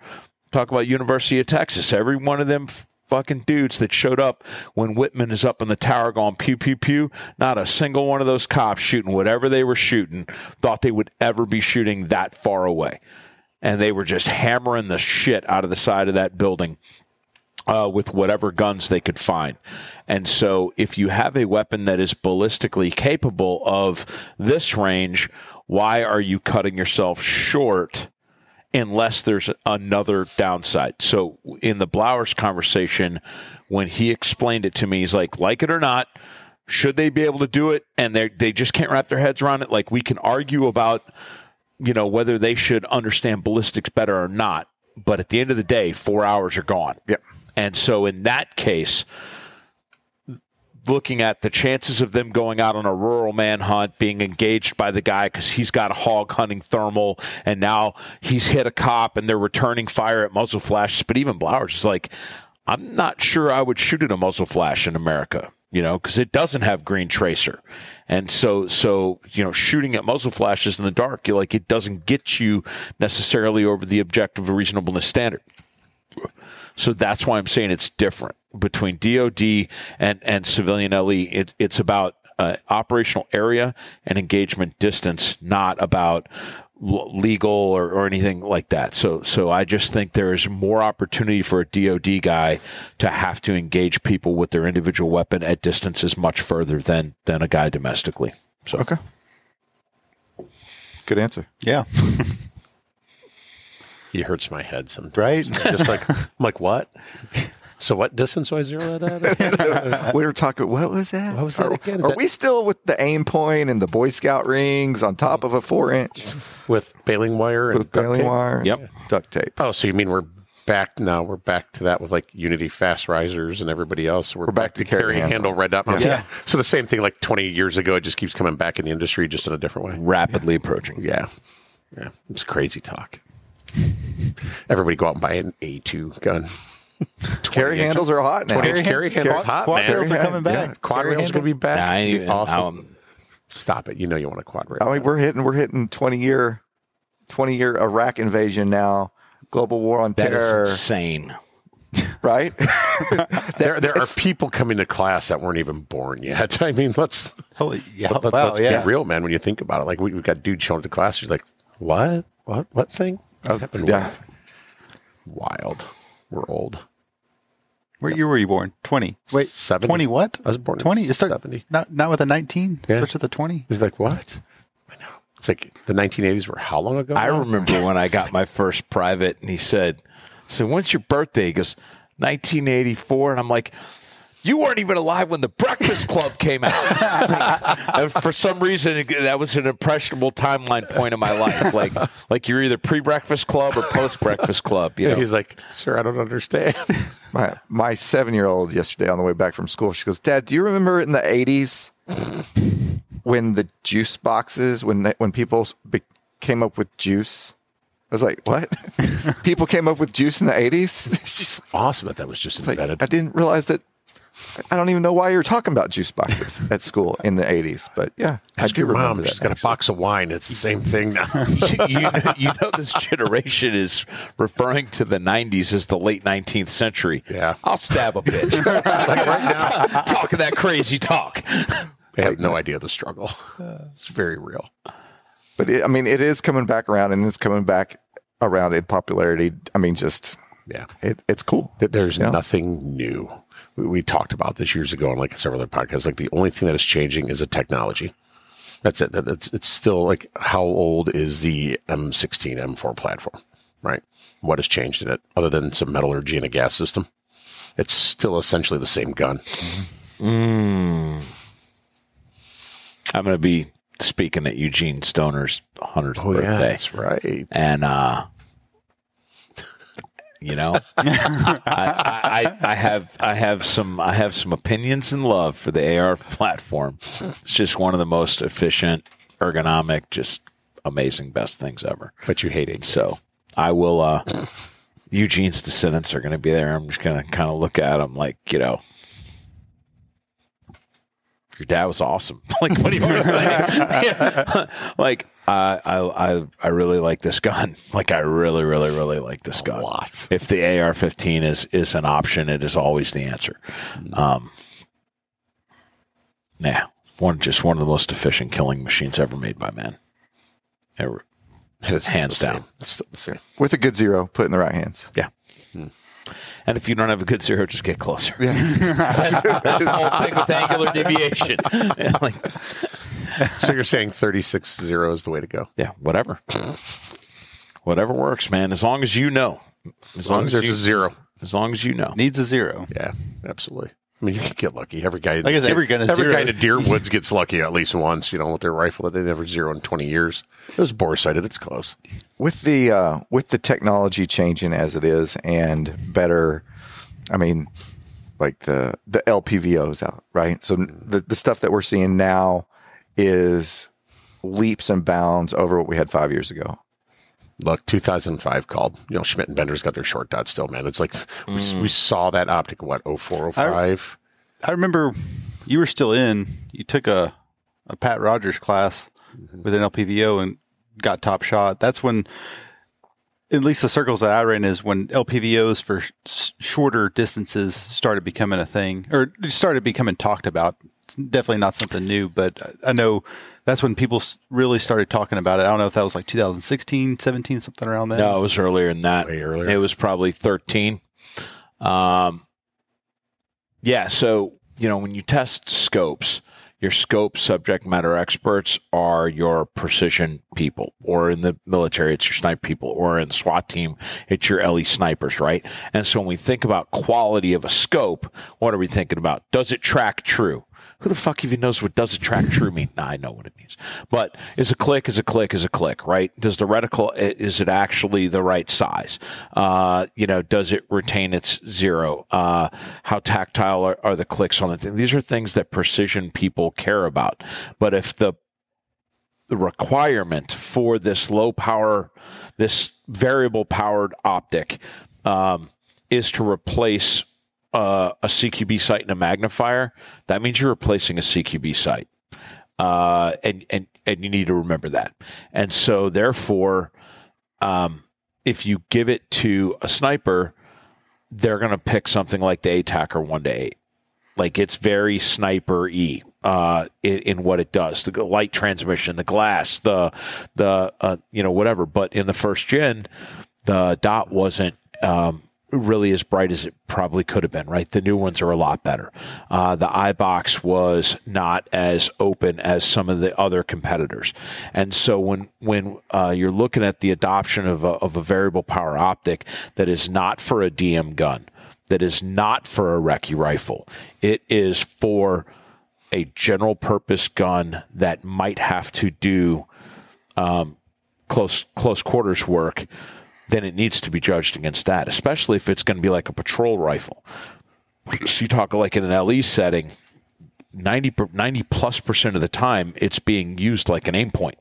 Talk about University of Texas. Every one of them fucking dudes that showed up when Whitman is up in the tower going pew pew pew, not a single one of those cops shooting whatever they were shooting thought they would ever be shooting that far away. And they were just hammering the shit out of the side of that building uh, with whatever guns they could find. And so, if you have a weapon that is ballistically capable of this range, why are you cutting yourself short? Unless there's another downside. So, in the Blowers conversation, when he explained it to me, he's like, like it or not, should they be able to do it? And they they just can't wrap their heads around it. Like we can argue about, you know, whether they should understand ballistics better or not. But at the end of the day, four hours are gone. Yep. And so in that case, looking at the chances of them going out on a rural manhunt, being engaged by the guy because he's got a hog hunting thermal, and now he's hit a cop and they're returning fire at muzzle flashes. But even Blowers is like, I'm not sure I would shoot at a muzzle flash in America, you know, because it doesn't have green tracer, and so so you know, shooting at muzzle flashes in the dark, you like it doesn't get you necessarily over the objective of reasonableness standard. So that's why I'm saying it's different between DoD and and civilian LE. It, it's about uh, operational area and engagement distance, not about legal or, or anything like that. So so I just think there is more opportunity for a DoD guy to have to engage people with their individual weapon at distances much further than than a guy domestically. So Okay. Good answer. Yeah. (laughs) He hurts my head sometimes. Right? (laughs) Just like I'm like what? So what distance do I zero that at? (laughs) we were talking. What was that? What was that are, again? Is Are that- we still with the Aimpoint and the Boy Scout rings on top of a four inch with baling wire and with duct baling tape? wire? and Yep. Duct tape. Oh, so you mean we're back now? We're back to that with like Unity fast risers and everybody else. We're, back to carry handle. handle red up. Yeah. So the same thing like 20 years ago. It just keeps coming back in the industry, just in a different way. rapidly approaching. Yeah. Yeah. It's crazy talk. Everybody go out and buy an A2 gun. (laughs) Carry handles are hot now. 20 inch carry handles Carry- hot, Quad man. rails are coming back. yeah. Quad Carry rails going to be back. I ain't even- awesome. I'm- Stop it. You know you want a quad rail. I mean, we're hitting we're hitting twenty year, twenty year Iraq invasion now. Global war on That terror, is insane. (laughs) right? (laughs) there there are people coming to class that weren't even born yet. I mean, let's Holy, yeah. let, wow, us yeah. be real, man. When you think about it, like we, we've got dudes showing up to class, you're like, what, what, what thing? What yeah. wild. We're old. What year were you born? 20. Wait, 70. 20 what? I was born in 20? It start, 70. Not, not with a 19? Yeah. Starts with a 20? He's like, what? I know. It's like the 1980s were how long ago? I now? remember when I got my first private, and he said, "So when's your birthday?" He goes, "1984," and I'm like. You weren't even alive when the Breakfast Club came out. (laughs) And for some reason, that was an impressionable timeline point in my life. Like, like you're either pre-Breakfast Club or post-Breakfast Club. You Yeah, know? he's like, sir, I don't understand. (laughs) My my seven year old yesterday on the way back from school, she goes, Dad, do you remember in the eighties when the juice boxes when they, when people be, came up with juice? I was like, what? (laughs) people came up with juice in the eighties? She's awesome that that was just like, invented. I didn't realize that. I don't even know why you were talking about juice boxes at school in the eighties, but yeah, I Ask do your remember mom. that. She's got a box of wine. It's the same thing now. (laughs) you, know, you know this generation is referring to the 90s as the late 19th century. Yeah. I'll stab a bitch. (laughs) like right now, (laughs) talking that crazy talk. they have no idea the struggle. It's very real. But it, I mean, it is coming back around, and it's coming back around in popularity. I mean, just Yeah. it, it's cool. there's Yeah. nothing new. We, we talked about this years ago on like several other podcasts. Like the only thing that is changing is a technology. That's it. That, that's it's still like how old is the M16 M4 platform, right? What has changed in it other than some metallurgy and a gas system? It's still essentially the same gun. I'm going to be speaking at Eugene Stoner's 100th Oh, birthday. that's right. and uh you know (laughs) I, I i have i have some i have some opinions and love for the ar platform it's just one of the most efficient ergonomic just amazing best things ever But you hate it. so i will uh eugene's descendants are going to be there i'm just going to kind of look at them like you know your dad was awesome. (laughs) like, what do you think? (laughs) like, I, I, I, I really like this gun. (laughs) Like, I really, really, really like this gun. lot. If the AR-15 is is an option, it is always the answer. Um, yeah, one just one of the most efficient killing machines ever made by man. Ever. It's still Hands down. It's still the same. With a good zero, put in the right hands. Yeah. And if you don't have a good zero, just get closer. Yeah. (laughs) That's the whole thing with angular deviation. (laughs) Yeah, like, (laughs) So you're saying 36 zero is the way to go? yeah, whatever. Whatever works, man. As long as you know. As, As long as there's you, a zero. As long as you know. Needs a zero. Yeah, absolutely. I mean, you could get lucky. Every guy, Like I said, every gun is every guy in Deer Woods gets lucky at least once. You know, with their rifle that they never zero in twenty years. It was bore sighted. It's close. with the uh, with the technology changing as it is and better i mean like the the LPVOs out, right? So the the stuff that we're seeing now is leaps and bounds over what we had five years ago. Look, 2005 called. You know, Schmidt and Bender's got their short dot still, man. It's like we, we mm. saw that optic, what, 04, 05? I remember you were still in. You took a, a Pat Rogers class mm-hmm. with an LPVO and got top shot. That's when, at least the circles that I ran, is when LPVOs for sh- shorter distances started becoming a thing or started becoming talked about. It's definitely not something new, but I know that's when people really started talking about it. I don't know if that was like 2016, 17, something around that. No, it was earlier than that. Way earlier. It was probably 13. Um, yeah. So, you know, when you test scopes, your scope subject matter experts are your precision people, or in the military, it's your snipe people, or in SWAT team, it's your LE snipers, right? And so when we think about quality of a scope, what are we thinking about? Does it track true? Who the fuck even knows what does it track true mean? Nah, I know what it means. But is a click is a click is a click, right? Does the reticle is it actually the right size? Uh, you know, does it retain its zero? Uh, how tactile are, are the clicks on the thing? These are things that precision people care about. But if the the requirement for this low power, this variable powered optic, um, is to replace uh, a CQB sight and a magnifier. That means you're replacing a CQB sight, uh, and and and you need to remember that. And so, therefore, um, if you give it to a sniper, they're going to pick something like the ATAC or one to eight. Like it's very sniper y uh, in, in what it does, the light transmission, the glass, the the uh, you know whatever. But in the first gen, the dot wasn't um, really as bright as it probably could have been. Right, the new ones are a lot better. Uh, the eye box was not as open as some of the other competitors, and so when when uh, you're looking at the adoption of a, of a variable power optic that is not for a DM gun that is not for a recce rifle. It is for a general purpose gun that might have to do um, close close quarters work. Then it needs to be judged against that, especially if it's going to be like a patrol rifle. So you talk like in an LE setting, 90, 90 plus percent of the time, it's being used like an Aimpoint.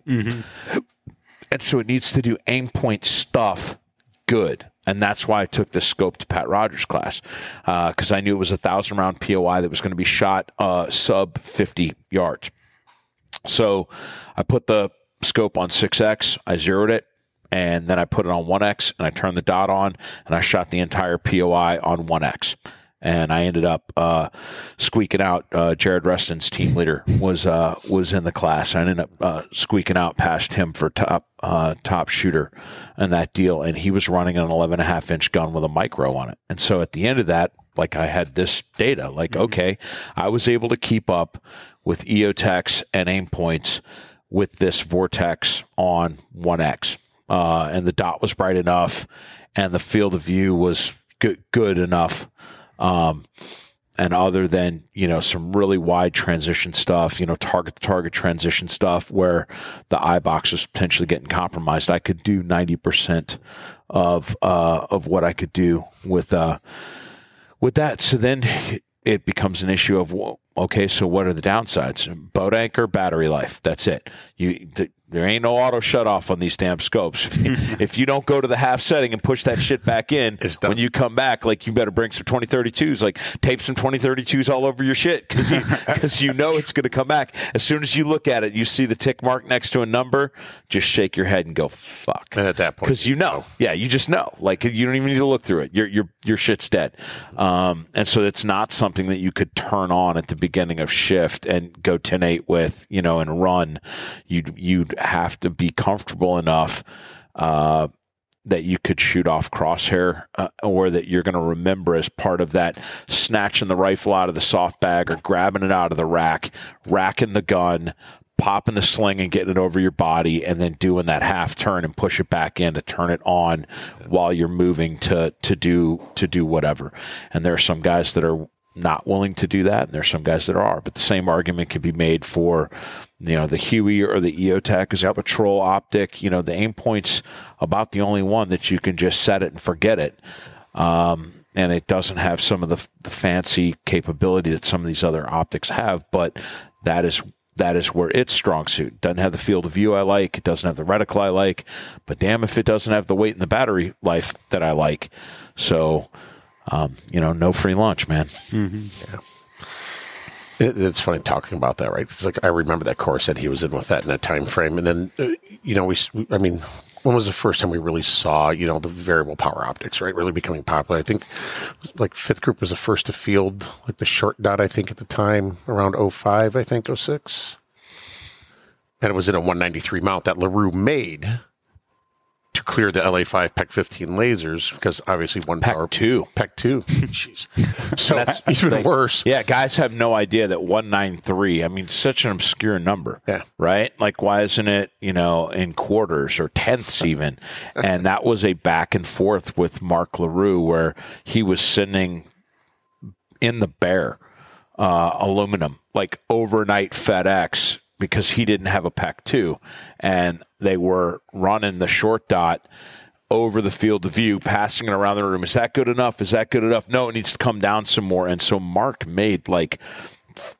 And so it needs to do Aimpoint stuff good. And that's why I took the scope to Pat Rogers class because I knew it was a thousand round POI that was going to be shot uh, sub 50 yards. So I put the scope on 6X, I zeroed it, and then I put it on 1X and I turned the dot on and I shot the entire POI on 1X. And I ended up uh, squeaking out. Uh, Jared Reston's team leader was uh, was in the class. And I ended up uh, squeaking out past him for top uh, top shooter in that deal, and he was running an 11 and a half inch gun with a micro on it. And so at the end of that, like I had this data, like okay, I was able to keep up with EOTechs and Aimpoints with this vortex on 1x uh, and the dot was bright enough and the field of view was good, good enough. Um, and other than you know some really wide transition stuff you know target to target transition stuff where the eye box was potentially getting compromised i could do 90% of uh, of what i could do with uh, with that. So then it becomes an issue of well, okay so what are the downsides boat anchor battery life that's it you th- there ain't no auto shut off on these damn scopes. (laughs) If you, don't go to the half setting and push that shit back in, when you come back, like you better bring some 2032s, like tape some 2032s all over your shit because you, (laughs) 'cause you know it's going to come back. As soon as you look at it, you see the tick mark next to a number, just shake your head and go, fuck. And at that point, Because you know, yeah, you just know. Like you don't even need to look through it. Your your your shit's dead, um, and so it's not something that you could turn on at the beginning of shift and go 10-8 with, you know, and run. You'd you'd have to be comfortable enough uh, that you could shoot off crosshair, uh, or that you're going to remember as part of that snatching the rifle out of the soft bag or grabbing it out of the rack, racking the gun, popping the sling and getting it over your body, and then doing that half turn and push it back in to turn it on while you're moving to to do to do whatever. And there are some guys that are not willing to do that, and there's some guys that are. But the same argument can be made for, you know, the Huey or the EOTech as a patrol optic. You know, the Aimpoint's about the only one that you can just set it and forget it. Um, and it doesn't have some of the, the fancy capability that some of these other optics have, but that is that is where its strong suit doesn't have the field of view I like. It doesn't have the reticle I like, but damn if it doesn't have the weight and the battery life that I like. So, um, you know, no free lunch, man. It, it's funny talking about that, right? It's like I remember that course that he was in with that in that time frame, and then uh, you know we, s- I mean, when was the first time we really saw you know the variable power optics, right? Really becoming popular. I think like fifth group was the first to field like the short dot. I think at the time around 05, I think 06. and it was in a 193 mount that LaRue made to clear the LA5 PEQ 15 lasers because obviously one PEC power 2. PEQ 2. (laughs) Jeez. So That's (laughs) even like- worse. Yeah, guys have no idea that 193, I mean, such an obscure number. Yeah. Right? Like, why isn't it, you know, in quarters or tenths even? (laughs) and that was a back and forth with Mark LaRue where he was sending in the bear uh, aluminum, like overnight FedEx, because he didn't have a PEQ 2. And they were running the short dot over the field of view, passing it around the room. Is that good enough? Is that good enough? No, it needs to come down some more. And so Mark made like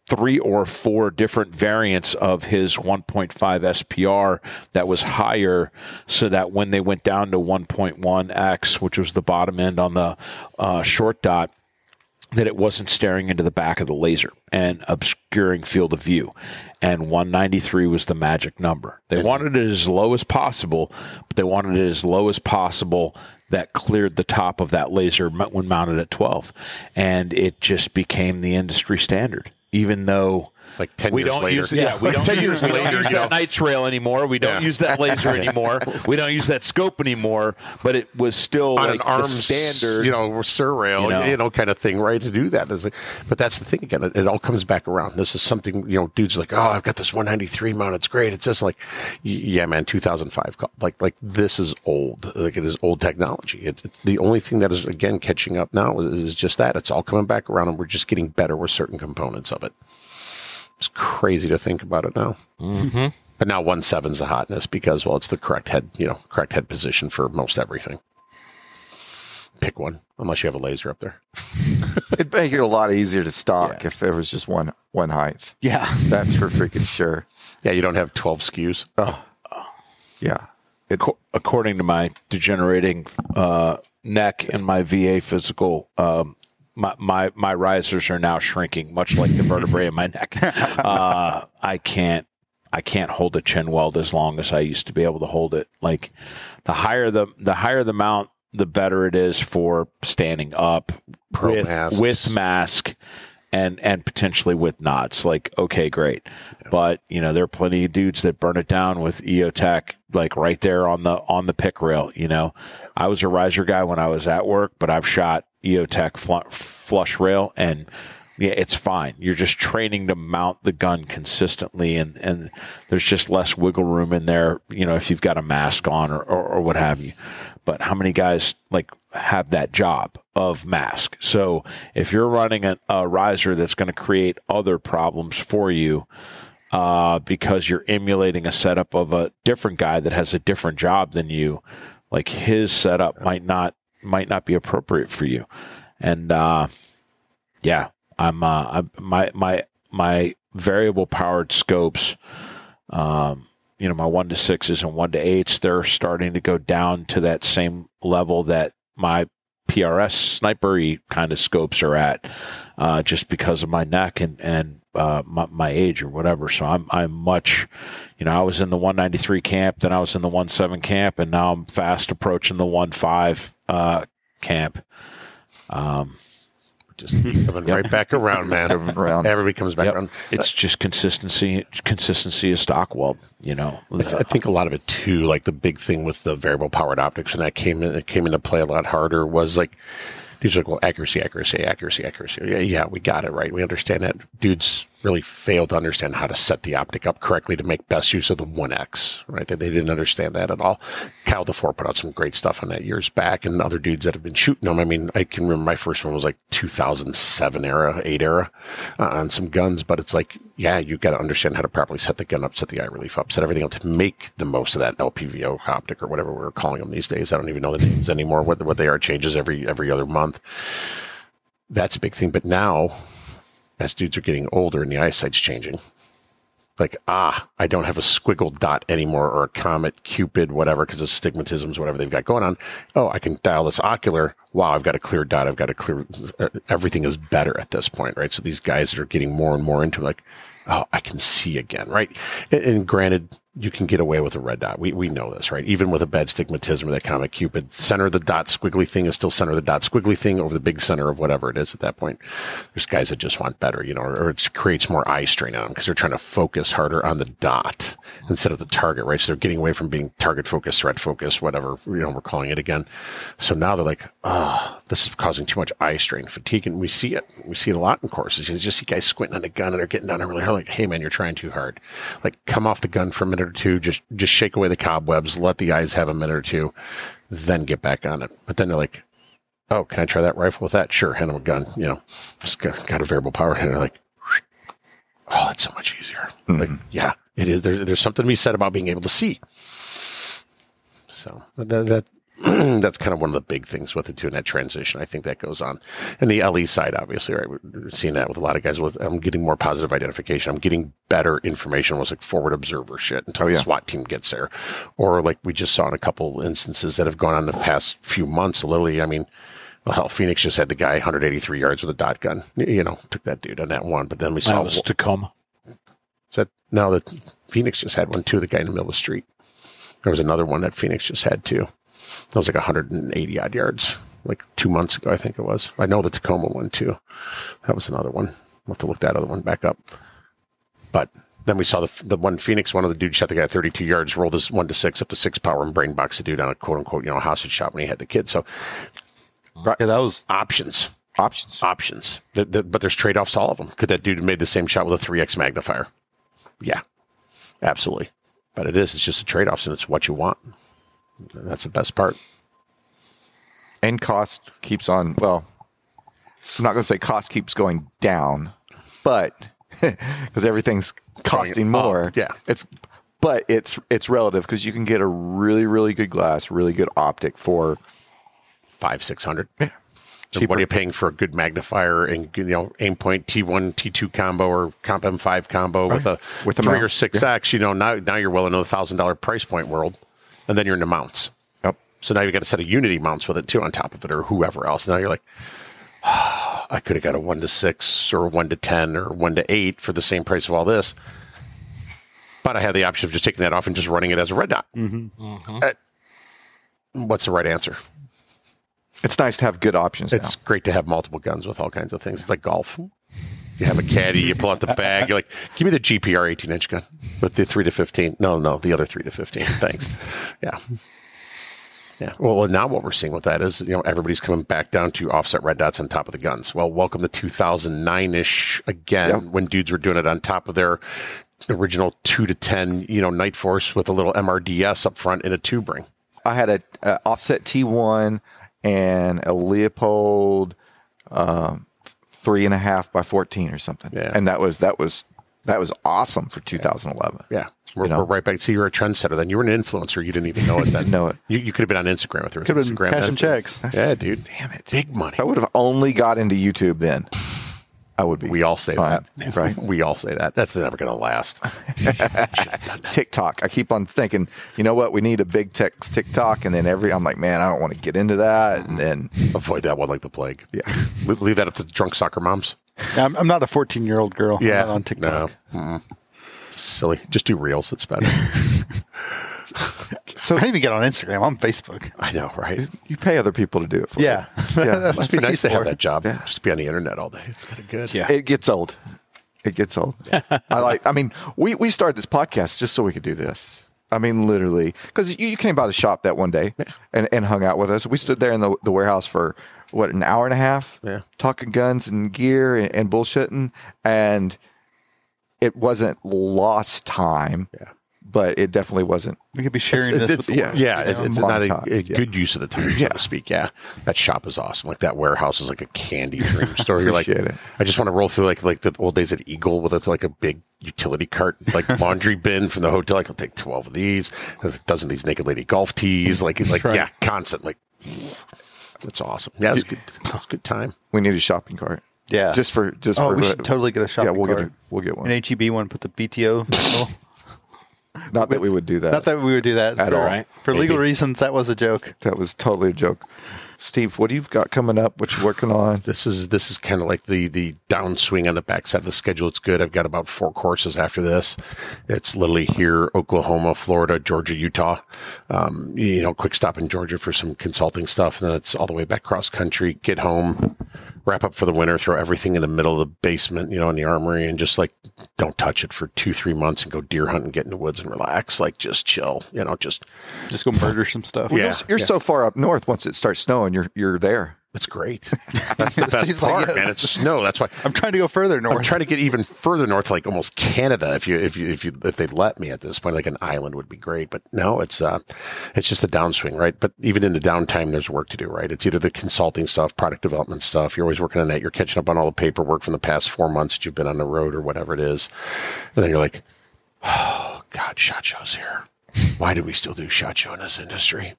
three or four different variants of his 1.5 SPR that was higher so that when they went down to 1.1X, which was the bottom end on the uh, short dot, that it wasn't staring into the back of the laser and obscuring field of view. And 193 was the magic number. They wanted it as low as possible, but they wanted it as low as possible that cleared the top of that laser when mounted at 12. And it just became the industry standard, even though Like 10 we years don't later. use yeah, we don't (laughs) 10 use, years we don't later, use you that know. night trail anymore. We don't Yeah. use that laser (laughs) anymore. we don't use that scope anymore. But it was still on like an arm standard. you know, surrail, You you know. know, kind of thing, right? To do that, but that's the thing again. It, it all comes back around. This is something you know, dudes like, oh, I've got this 193 mount. It's great. It's just like, yeah, man, 2005. co- Like, like this is old. Like it is old technology. It, it's the only thing that is again catching up now is, is just that. It's all coming back around, and we're just getting better with certain components of it. It's crazy to think about it now. Mm-hmm. But now one seven's the hotness because well, it's the correct head, you know, correct head position for most everything. Pick one, unless you have a laser up there. (laughs) It'd make it a lot easier to stock if there was just one one height. Yeah. (laughs) That's for freaking sure. Yeah, you don't have twelve SKUs. Oh, yeah. It, according to my degenerating uh, neck and my VA physical, um, my, my my risers are now shrinking, much like the vertebrae in my neck. (laughs) Uh, I can't I can't hold a chin weld as long as I used to be able to hold it. Like the higher the the higher the mount, the better it is for standing up Pro with with mask and and potentially with nods. Like okay, great, but you know there are plenty of dudes that burn it down with EOTech, like right there on the on the pick rail. You know, I was a riser guy when I was at work, but I've shot EOTech fl- flush rail and. Yeah, it's fine. You're just training to mount the gun consistently, and, and there's just less wiggle room in there. You know, if you've got a mask on or, or, or what have you. But how many guys like have that job of mask? So if you're running a, a riser that's going to create other problems for you, uh, because you're emulating a setup of a different guy that has a different job than you, like his setup might not might not be appropriate for you. And uh, yeah, I'm uh, I'm, my my my variable powered scopes. Um, you know, my one to sixes and one to eights, they're starting to go down to that same level that my PRS sniper kind of scopes are at, uh, just because of my neck and and uh, my, my age or whatever. So I'm I'm much, you know, I was in the 193 camp, then I was in the 17 camp, and now I'm fast approaching the 15 uh, camp. Um, Just coming (laughs) right back around, man. Coming around. Everybody comes back Yep. around. It's just consistency, consistency is stock weld. You know, I think a lot of it too, like the big thing with the variable powered optics, and that came in, it came into play a lot harder was like these are like, well, accuracy, accuracy, accuracy, accuracy. Yeah, yeah, we got it right. We understand that, dudes. Really failed to understand how to set the optic up correctly to make best use of the 1X, right? They, they didn't understand that at all. Kyle Defoor put out some great stuff on that years back and other dudes that have been shooting them. I mean, I can remember my first one was like 2007 era, 8 era uh, on some guns, but it's like, yeah, you got to understand how to properly set the gun up, set the eye relief up, set everything up to make the most of that LPVO optic or whatever we're calling them these days. I don't even know the names anymore. What, what they are changes every, every other month. That's a big thing. But now as dudes are getting older and the eyesight's changing. Like, ah, I don't have a squiggle dot anymore or a comet, cupid, whatever, because of stigmatisms, whatever they've got going on. Oh, I can dial this ocular. Wow, I've got a clear dot. I've got a clear, everything is better at this point, right? So these guys that are getting more and more into like, oh, I can see again, right? And, and granted, you can get away with a red dot. We, we know this, right? Even with a bad stigmatism or that comic cupid, center the dot squiggly thing is still center the dot squiggly thing over the big center of whatever it is at that point. There's guys that just want better, you know, or, or it creates more eye strain on them because they're trying to focus harder on the dot instead of the target, right? So they're getting away from being target focused, threat focused, whatever, you know, we're calling it again. So now they're like, oh, this is causing too much eye strain, fatigue. And we see it. We see it a lot in courses. You just see guys squinting on the gun and they're getting down there really hard. Like, hey man, you're trying too hard. Like come off the gun for a minute or two. Just, just shake away the cobwebs, let the eyes have a minute or two, then get back on it. But then they're like, oh, can I try that rifle with that? Sure. Hand them a gun, you know, just got, got a variable power. And they're like, oh, that's so much easier. Mm-hmm. Like, yeah, it is. There's, there's something to be said about being able to see. So that, that (clears throat) that's kind of one of the big things with it too in that transition. I think that goes on. And the LE side, obviously, right? We're seeing that with a lot of guys with, I'm getting more positive identification. I'm getting better information, almost like forward observer shit until oh, yeah. the SWAT team gets there. Or like we just saw in a couple instances that have gone on the past few months, literally, I mean, well, hell, Phoenix just had the guy 183 yards with a dot gun. You know, took that dude on that one. But then we saw that was Tacoma. Said no, that Phoenix just had one too. The guy in the middle of the street. There was another one that Phoenix just had too. That was like 180 odd yards, like two months ago, I think it was. I know the Tacoma one too. That was another one. We'll have to look that other one back up. But then we saw the the one Phoenix, one of the dudes shot the guy at 32 yards, rolled his one to six up to six power and brain box the dude on a quote unquote, you know, hostage shot when he had the kid. So, yeah, that was options. Options. Options. The, the, but there's trade offs all of them. Could that dude have made the same shot with a 3x magnifier? Yeah, absolutely. But it is. It's just a trade offs and it's what you want. That's the best part. And cost keeps on, well, I'm not going to say cost keeps going down, but (laughs) because everything's costing more. Up, yeah. It's, but it's, it's relative because you can get a really, really good glass, really good optic for five, 600. Yeah. Cheaper. What are you paying for a good magnifier and you know Aimpoint T1 T2 combo or Comp M5 combo right. with a with a three mount. or six yeah. X? You know now now you're well into the thousand dollar price point world and then you're into mounts. Yep. So now you've got a set of Unity mounts with it too on top of it, or whoever else. Now you're like, oh, (sighs) I could have got a one to six or one to ten or one to eight for the same price of all this, but I have the option of just taking that off and just running it as a red dot. Mm-hmm. Mm-hmm. Uh, what's the right answer? It's nice to have good options. It's now. great to have multiple guns with all kinds of things. It's like golf. You have a caddy, you pull out the bag, you're like, give me the GPR 18 inch gun with the 3 to 15. No, no, the other 3 to 15. Thanks. Yeah. Yeah. Well, now what we're seeing with that is, you know, everybody's coming back down to offset red dots on top of the guns. Well, welcome to 2009 ish again yep. when dudes were doing it on top of their original 2 to 10, you know, Nightforce with a little MRDS up front in a tube ring. I had a, a offset T1 and a Leupold, um, three and a half by 14 or something. Yeah. And that was, that was, that was awesome for 2011. Yeah. We're, you know? we're right back. See, you're a trendsetter. Then you were an influencer. You didn't even know it then. (laughs) know it. You, you could have been on Instagram with her. Could have been cashing checks. Yeah, dude. Damn it. Big money. I would have only got into YouTube then. I would be. We all say fine. that, (laughs) right? We all say that. That's never going to last. (laughs) (laughs) TikTok. I keep on thinking, you know what? We need a big tech TikTok, and then every I'm like, man, I don't want to get into that, and then avoid that one like the plague. Yeah, leave that up to drunk soccer moms. I'm, I'm not a 14 year old girl. Yeah, on TikTok. No. Mm-hmm. Silly. Just do reels. It's better. (laughs) so I don't even get on Instagram. I'm Facebook. I know, right? You pay other people to do it for yeah. you. Yeah. it (laughs) must be nice to have that job. Yeah. Just be on the internet all day. It's kind of good. Yeah. It gets old. It gets old. I like. I mean, we we started this podcast just so we could do this. I mean, literally, because you, you came by the shop that one day yeah. and, and hung out with us. We stood there in the, the warehouse for what an hour and a half, yeah. talking guns and gear and, and bullshitting, and it wasn't lost time. Yeah. But it definitely wasn't. We could be sharing It's- this it's- with the yeah. world. yeah, you it's, know? it's Long not a, a yeah. good use of the time, so Yeah. to speak. Yeah, that shop is awesome. Like that warehouse is like a candy dream store. You're like, it. I just want to roll through like like the old days at Eagle with a, like a big utility cart, like (laughs) laundry bin from the hotel. Like I'll take twelve of these, a dozen of these naked lady golf tees. Like like yeah, constant. Like that's awesome. Yeah, it's good. It's a good time. We need a shopping cart. Yeah. Just for just Oh, for we should totally get a shopping Yeah, we'll cart. get a, we'll get one. An HEB one, put the BTO. (laughs) logo. Not that we would do that. Not that we would do that At for, all. Right. For legal reasons, that was a joke. that was totally a joke. Steve, what do you've got coming up? What you working on? This is this is kind of like the the downswing on the backside of the schedule. It's good. I've got about four courses after this. It's literally here: Oklahoma, Florida, Georgia, Utah. Um, you know, quick stop in Georgia for some consulting stuff, and then it's all the way back cross country. Get home, wrap up for the winter, throw everything in the middle of the basement, you know, in the armory, and just like don't touch it for two three months, and go deer hunt and get in the woods and relax. Like just chill. You know, just Just go murder some stuff. Yeah. You're so far up north. Once it starts snowing, you're you're there. It's great. (laughs) That's the (laughs) best like, part, yes. man. It's snow. That's why I'm trying to go further north. I'm trying to get even further north, like almost Canada. If you if you if you if they'd let me at this point, like an island would be great. But no, it's uh, it's just a downswing, right? But even in the downtime, there's work to do, right? It's either the consulting stuff, product development stuff. You're always working on that. You're catching up on all the paperwork from the past four months that you've been on the road or whatever it is, and then you're like, oh God, shot shows here. Why do we still do shot show in this industry?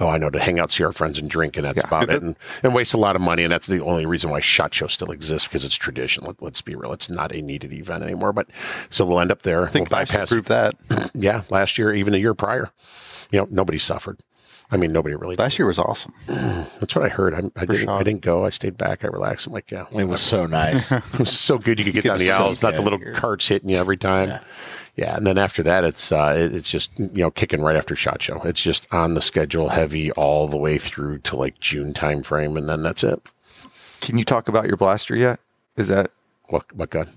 Oh, I know to hang out, see our friends, and drink, and that's about it, (laughs) and, and waste a lot of money. And that's the only reason why Shot Show still exists because it's tradition. Let, let's be real; it's not a needed event anymore. But so we'll end up there. I think we'll last year proved that. (clears throat) yeah, last year, even a year prior, you know, nobody suffered. I mean, nobody really. Last year was awesome. (clears throat) That's what I heard. I, I, didn't, I didn't go. I stayed back. I relaxed. I'm like, yeah, It was so nice. (laughs) it was so good. You could get It down the so aisles, not the good. little carts hitting you every time. Yeah. And then after that, it's uh, it's just you know kicking right after Shot Show. It's just on the schedule, heavy all the way through to like June time frame, and then that's it. Can you talk about your blaster yet? Is that What what gun?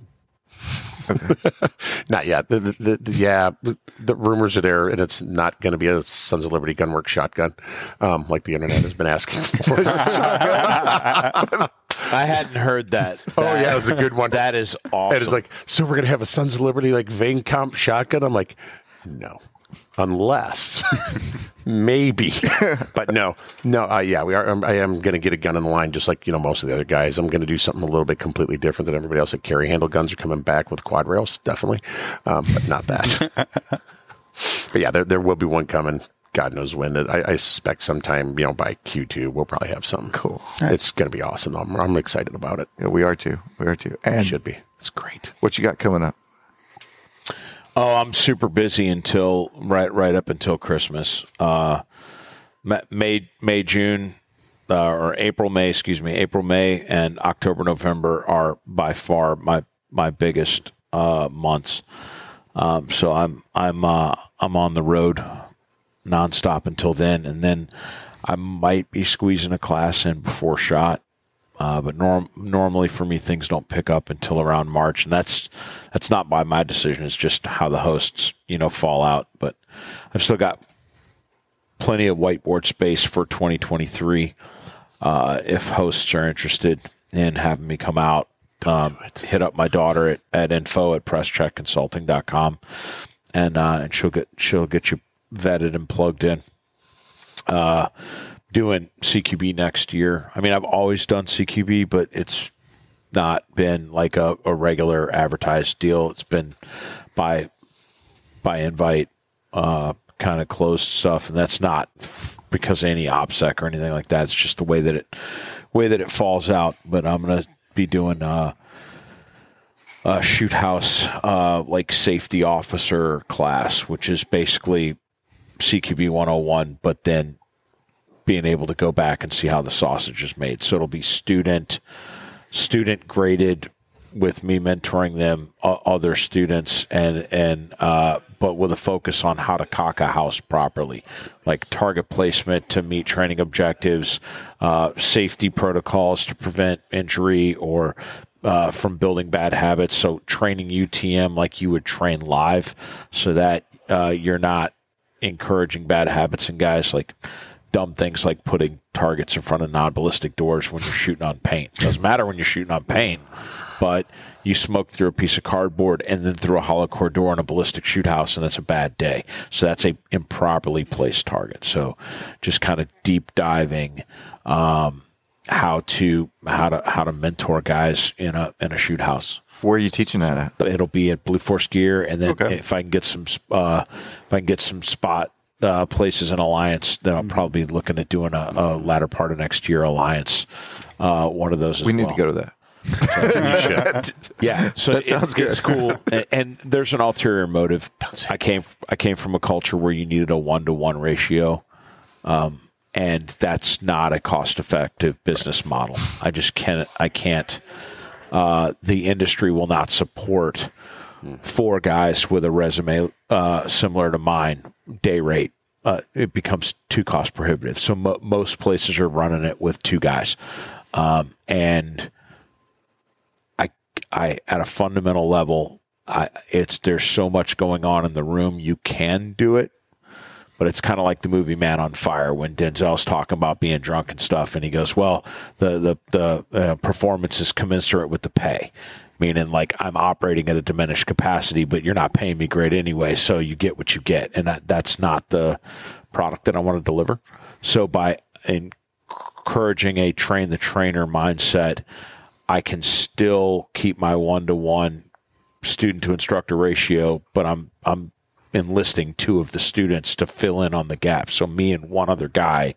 (laughs) not yet. The, the, the, yeah, the, rumors are there, and it's not going to be a Sons of Liberty Gunworks shotgun, um, like the internet has been asking for. (laughs) (laughs) I hadn't heard that. (laughs) oh yeah, it was a good one. That is awesome. And it's like, so we're gonna have a Sons of Liberty like Vane Comp shotgun. I'm like, no, unless (laughs) maybe, but no, no. Uh, yeah, we are. I'm, I am gonna get a gun in the line, just like you know most of the other guys. I'm gonna do something a little bit completely different than everybody else. Like carry handle guns are coming back with quad rails, definitely, um, but not that. (laughs) but yeah, there there will be one coming. God knows when. I, I suspect sometime, you know, by Q2, we'll probably have something. Cool. It's going to be awesome. I'm, I'm excited about it. yeah, we are too. We are too. It And should be. It's great. what you got coming up? Oh, I'm super busy until right right up until Christmas. Uh, May May June uh, or April May, excuse me, April May and October November are by far my my biggest uh, months. Um, so I'm I'm uh, I'm on the road nonstop until then, and then I might be squeezing a class in before shot. Uh, but norm- normally for me, things don't pick up until around March, and that's that's not by my decision. It's just how the hosts, you know, fall out. But I've still got plenty of whiteboard space for 2023. Uh, if hosts are interested in having me come out, um, hit up my daughter at, at info at presscheckconsulting.com and uh, and she'll get she'll get you vetted and plugged in. Uh, doing CQB next year. I mean, I've always done CQB, but it's not been like a, a regular advertised deal. It's been by by invite, uh, kind of closed stuff, and that's not f- because any OPSEC or anything like that. It's just the way that it way that it falls out. But I'm gonna be doing uh, a shoot house uh, like safety officer class, which is basically CQB 101, but then being able to go back and see how the sausage is made. So it'll be student student graded with me mentoring them uh, other students and and uh, but with a focus on how to cock a house properly like target placement to meet training objectives uh, safety protocols to prevent injury or uh, from building bad habits so training UTM like you would train live so that uh, you're not encouraging bad habits in guys like dumb things like putting targets in front of non-ballistic doors when you're shooting on paint. Doesn't matter when you're shooting on paint. but you smoke through a piece of cardboard and then through a hollow core door in a ballistic shoot house, and that's a bad day. So that's a improperly placed target. So just kind of deep diving. Um, how to how to how to mentor guys in a in a shoot house. Where are you teaching that at? It'll be at Blue Force Gear, and then Okay. if I can get some uh, if I can get some spot uh, places in Alliance, then. I'll probably be looking at doing a, a latter part of next year Alliance. Uh, one of those. As We need well. to go to that. (laughs) Yeah, so That it- sounds It's good. cool, and, and there's an ulterior motive. I came I came from a culture where you needed a one to one ratio, um, and that's not a cost effective business model. I just can't. I can't. Uh, the industry will not support four guys with a resume uh, similar to mine day rate. Uh, it becomes too cost prohibitive. So mo- most places are running it with two guys, um, and I, I at a fundamental level, I it's there's so much going on in the room. You can do it, but it's kind of like the movie Man on Fire when Denzel's talking about being drunk and stuff, and he goes, "Well, the the the uh, performance is commensurate with the pay." Meaning, like I'm operating at a diminished capacity, but you're not paying me great anyway, so you get what you get, and that, that's not the product that I want to deliver. So by encouraging a train the trainer mindset, I can still keep my one to one student to instructor ratio, but I'm I'm enlisting two of the students to fill in on the gap. So me and one other guy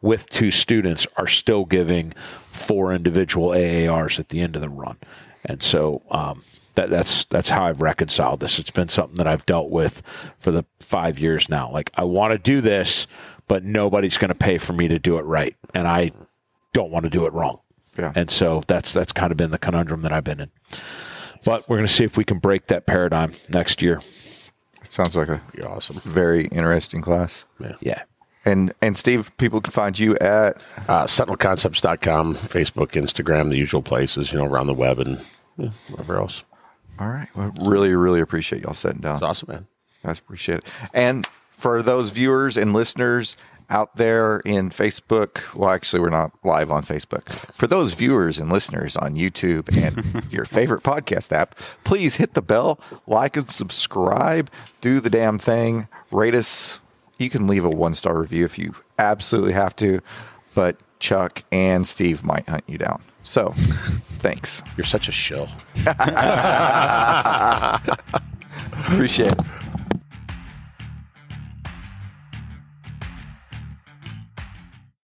with two students are still giving four individual AARs at the end of the run. And so um, that, that's that's how I've reconciled this. It's been something that I've dealt with for the five years now. Like I want to do this, but nobody's going to pay for me to do it right, and I don't want to do it wrong. Yeah. And so that's that's kind of been the conundrum that I've been in. But we're going to see if we can break that paradigm next year. It sounds like a Be awesome. very interesting class. Yeah. Yeah. And and Steve, people can find you at Uh, SentinelConcepts.com, Facebook, Instagram, the usual places, you know, around the web and yeah, whatever else. all right. Well, really, really appreciate y'all sitting down. It's awesome, man. I appreciate it. And for those viewers and listeners out there in Facebook, well, actually, we're not live on Facebook. For those viewers and listeners on YouTube and (laughs) your favorite podcast app, please hit the bell, like and subscribe, do the damn thing, rate us. You can leave a one star review if you absolutely have to, but Chuck and Steve might hunt you down. So, (laughs) thanks. You're such a shill. (laughs) Appreciate it.